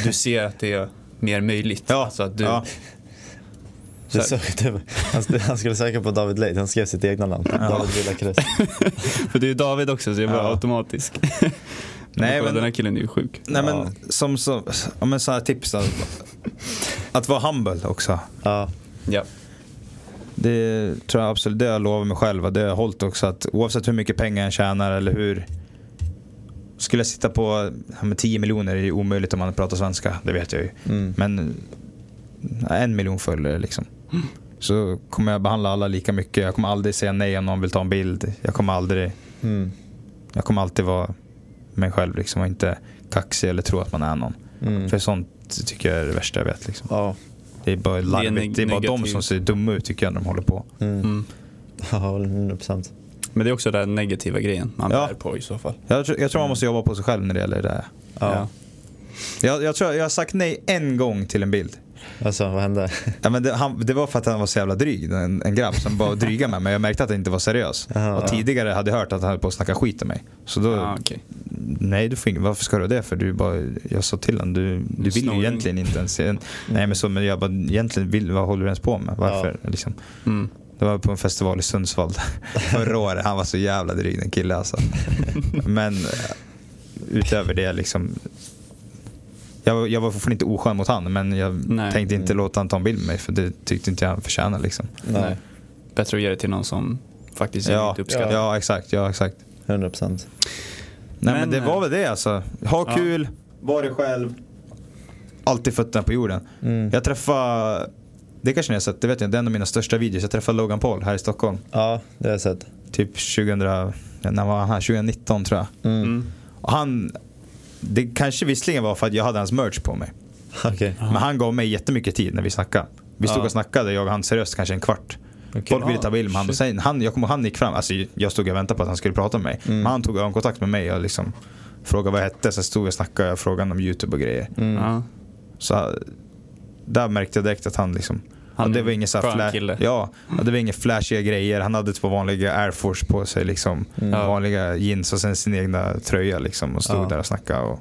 Speaker 3: du ser att det är mer möjligt.
Speaker 1: Ja.
Speaker 3: Alltså att du,
Speaker 1: ja.
Speaker 2: Det
Speaker 3: Så-
Speaker 2: såg typ, han, han skulle söka på David Late, han skrev sitt egna namn. David Villacruz.
Speaker 3: För det är David också så jag var
Speaker 2: Ja.
Speaker 3: automatisk.
Speaker 1: Nej, men-
Speaker 3: Den här killen är ju sjuk.
Speaker 1: Nej
Speaker 2: Ja.
Speaker 1: men som så, ja, men så här tips då. Att vara humble också.
Speaker 2: Ja.
Speaker 3: Ja.
Speaker 1: Det tror jag absolut, det har jag lovat mig själv det har jag hållit också att oavsett hur mycket pengar jag tjänar eller hur Skulle jag sitta på med 10 miljoner är det omöjligt om man pratar svenska, det vet jag ju.
Speaker 2: Mm.
Speaker 1: Men en miljon följare liksom. Så kommer jag behandla alla lika mycket. Jag kommer aldrig säga nej om någon vill ta en bild. Jag kommer aldrig,
Speaker 2: Mm.
Speaker 1: jag kommer alltid vara mig själv liksom och inte kaxig eller tro att man är någon.
Speaker 2: Mm.
Speaker 1: För sånt tycker jag är det värsta jag vet. Liksom.
Speaker 2: Ja.
Speaker 1: Det är bara larvigt. Det är, bara de som ser dumma ut tycker jag när de håller på.
Speaker 2: Mm.
Speaker 3: Mm.
Speaker 2: Ja, 100 procent.
Speaker 3: Men det är också den negativa grejen man
Speaker 1: Ja.
Speaker 3: bär på i så fall.
Speaker 1: Jag, tror- jag tror man måste jobba på sig själv när det gäller det. Här.
Speaker 2: Ja.
Speaker 1: Jag, jag tror jag har sagt nej en gång till en bild.
Speaker 2: Alltså, vad hände?
Speaker 1: Ja, men det, han, det var för att han var så jävla dryg. En, en grabb som bara drygade mig. Men jag märkte att han inte var seriös.
Speaker 2: Jaha,
Speaker 1: och
Speaker 2: ja.
Speaker 1: tidigare hade jag hört att han höll på att snacka skit om mig. Så då,
Speaker 3: Ah, okej.
Speaker 1: Nej du får varför ska du det för? Du bara, jag sa till honom, du, du vill ju egentligen inte ens. Nej men så, men jag bara, egentligen vill, vad håller du ens på med? Varför? Liksom.
Speaker 3: Mm.
Speaker 1: Det var på en festival i Sundsvall förra året. Han var så jävla dryg den killen alltså. Men eh, utöver det liksom. Jag, var- jag var fortfarande inte oskön mot han men jag
Speaker 3: Nej.
Speaker 1: tänkte inte låta han ta en bild med mig för det tyckte inte jag han förtjänade liksom.
Speaker 3: Nej. Bättre att ge det till någon som faktiskt är
Speaker 1: Ja,
Speaker 3: lite uppskattad.
Speaker 1: ja exakt, ja exakt.
Speaker 2: 100 procent.
Speaker 1: Nej men,
Speaker 3: Men,
Speaker 1: det var väl det alltså. Ha
Speaker 3: ja.
Speaker 1: kul, var dig själv. Alltid fötterna på jorden.
Speaker 2: Mm.
Speaker 1: Jag träffade, det kanske ni har sett, det vet jag, det är en av mina största videos. Jag träffade Logan Paul här i Stockholm.
Speaker 2: Ja, det har jag sett.
Speaker 1: Typ 2000, när var han här? 2019 tror jag.
Speaker 2: Mm.
Speaker 3: Mm.
Speaker 1: Och han, det kanske visserligen var för att jag hade hans merch på mig.
Speaker 2: Okej.
Speaker 1: Men han gav mig jättemycket tid när vi snackade. Vi stod
Speaker 3: Ja.
Speaker 1: och snackade, jag och han seriöst kanske en kvart.
Speaker 2: Okej.
Speaker 1: Folk ville ta bild med honom. Och sen, han, jag kommer han gick fram, alltså jag stod och väntade på att han skulle prata med mig.
Speaker 2: Mm.
Speaker 1: Men han tog ögonkontakt med mig och liksom frågade vad jag hette. Sen stod jag och snackade, jag frågade om YouTube och grejer.
Speaker 2: Mm.
Speaker 1: Så där märkte jag direkt att han liksom
Speaker 3: Han
Speaker 1: det var inget så här
Speaker 3: skön
Speaker 1: fla-
Speaker 3: kille.
Speaker 1: ja, det var inga flashiga grejer. Han hade två vanliga Air Force på sig. Liksom.
Speaker 2: Mm.
Speaker 1: Vanliga jeans och sen sin egna tröja. Liksom, och stod
Speaker 2: Ja.
Speaker 1: där och snackade. Och,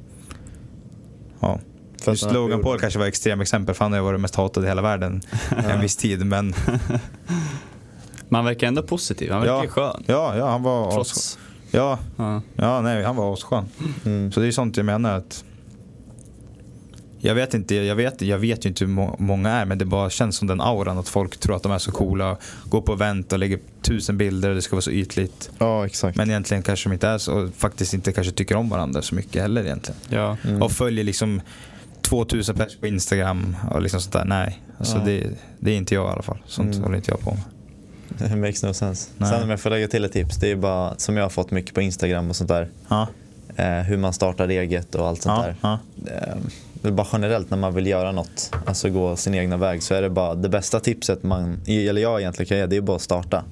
Speaker 1: ja. Just Logan Paul kanske var ett extrem exempel för han har ju varit mest hatad i hela världen en viss tid. Men
Speaker 3: Man verkar ändå positiv, han verkar
Speaker 1: Ja.
Speaker 3: skön.
Speaker 1: ja, ja han var as,
Speaker 3: Trots.
Speaker 1: ja,
Speaker 3: Ja.
Speaker 1: ja, nej, han var asskön.
Speaker 2: Mm.
Speaker 1: Så det är sånt jag menar att jag vet inte, jag vet, jag vet ju inte hur må- många är men det bara känns som den auran att folk tror att de är så coola. Går på event och lägger tusen bilder och det ska vara så ytligt.
Speaker 2: Ja, exakt.
Speaker 1: Men egentligen kanske de inte är så och faktiskt inte kanske tycker om varandra så mycket heller egentligen.
Speaker 3: Ja.
Speaker 2: Mm.
Speaker 1: Och följer liksom 2000 pers på Instagram och liksom sånt där. Nej, alltså
Speaker 2: Ja.
Speaker 1: det, det är inte jag i alla fall. Sånt
Speaker 2: Mm.
Speaker 1: håller inte jag på med.
Speaker 2: Det makes no sense.
Speaker 1: Nej.
Speaker 2: Sen om jag får lägga till ett tips. Det är bara som jag har fått mycket på Instagram och sånt där.
Speaker 1: Ja,
Speaker 2: Eh, hur man startar eget och allt sånt
Speaker 1: ja,
Speaker 2: där. Eh, bara generellt när man vill göra något, alltså gå sin egna väg, så är det bara det bästa tipset man, eller jag egentligen kan ge, det är bara att starta.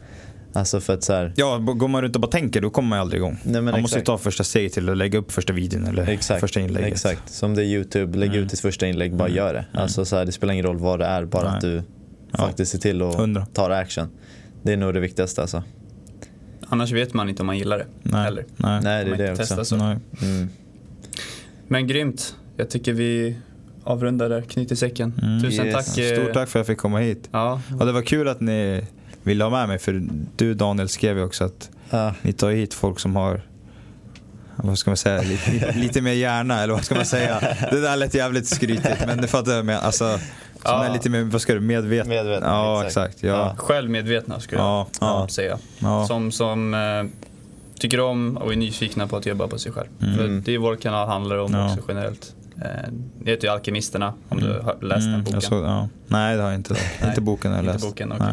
Speaker 2: Alltså för att så här,
Speaker 1: ja, går man runt och bara tänker då kommer man aldrig igång.
Speaker 2: Nej,
Speaker 1: man måste ju
Speaker 2: exakt.
Speaker 1: ta första steget till att lägga upp första videon eller
Speaker 2: Exakt,
Speaker 1: första inlägget.
Speaker 2: exakt. Som det är YouTube, lägg
Speaker 1: Mm.
Speaker 2: ut ditt första inlägg, bara
Speaker 1: Mm.
Speaker 2: gör det.
Speaker 1: Mm.
Speaker 2: Alltså så här, det spelar ingen roll vad det är, bara
Speaker 1: Nej.
Speaker 2: att du
Speaker 1: Ja.
Speaker 2: faktiskt ser till att ta action. Det är nog det viktigaste alltså.
Speaker 3: Annars vet man inte om man gillar det.
Speaker 1: Nej,
Speaker 3: Heller.
Speaker 1: nej.
Speaker 2: Nej, det är
Speaker 3: man
Speaker 2: det också.
Speaker 3: så.
Speaker 1: nej.
Speaker 2: Mm.
Speaker 3: Men grymt. Jag tycker vi avrundar där, knyter säcken.
Speaker 1: Mm.
Speaker 3: Tusen
Speaker 2: Yes.
Speaker 3: tack. eh,
Speaker 1: Stort tack för att jag fick komma hit.
Speaker 3: Ja,
Speaker 1: Och det var kul att ni ville ha med mig för du Daniel skrev ju också att
Speaker 2: Ah,
Speaker 1: ni tar hit folk som har vad ska man säga, lite, lite mer hjärna eller vad ska man säga? Det där lät jävligt skrytigt men det fattar jag med. Alltså, som
Speaker 3: Ja.
Speaker 1: är lite mer, vad ska du, medveten?
Speaker 2: Medveten,
Speaker 1: Ja,
Speaker 2: exakt.
Speaker 1: exakt. Ja.
Speaker 3: självmedvetna skulle
Speaker 1: Ja,
Speaker 3: jag
Speaker 1: ja.
Speaker 3: säga.
Speaker 1: Ja.
Speaker 3: Som, som eh, tycker om och är nyfikna på att jobba på sig själv.
Speaker 1: Mm.
Speaker 3: För det är vår kanal handlar om
Speaker 1: Ja.
Speaker 3: också generellt. Eh, det heter ju Alkemisterna om du har läst den
Speaker 1: Mm,
Speaker 3: boken.
Speaker 1: jag såg- ja. Nej, det har jag inte.
Speaker 3: Nej,
Speaker 1: inte boken har jag
Speaker 3: inte
Speaker 1: läst.
Speaker 3: boken, okej.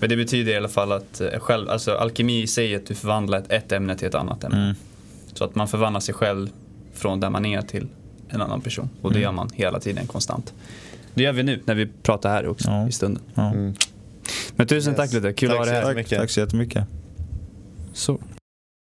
Speaker 3: Men det betyder i alla fall att eh, själv, alltså alkemi säger att du förvandlar ett, ett ämne till ett annat ämne.
Speaker 1: Mm.
Speaker 3: Så att man förvandlar sig själv från där man är till en annan person. Och det
Speaker 1: Mm.
Speaker 3: gör man hela tiden konstant. Det gör vi nu när vi pratar här också
Speaker 1: Ja.
Speaker 3: i stunden.
Speaker 1: Ja.
Speaker 2: mm.
Speaker 3: Men tusen
Speaker 2: Yes.
Speaker 3: tack Ludde, kul
Speaker 2: Tack
Speaker 3: att ha dig här.
Speaker 1: Tack så jättemycket.
Speaker 3: Så.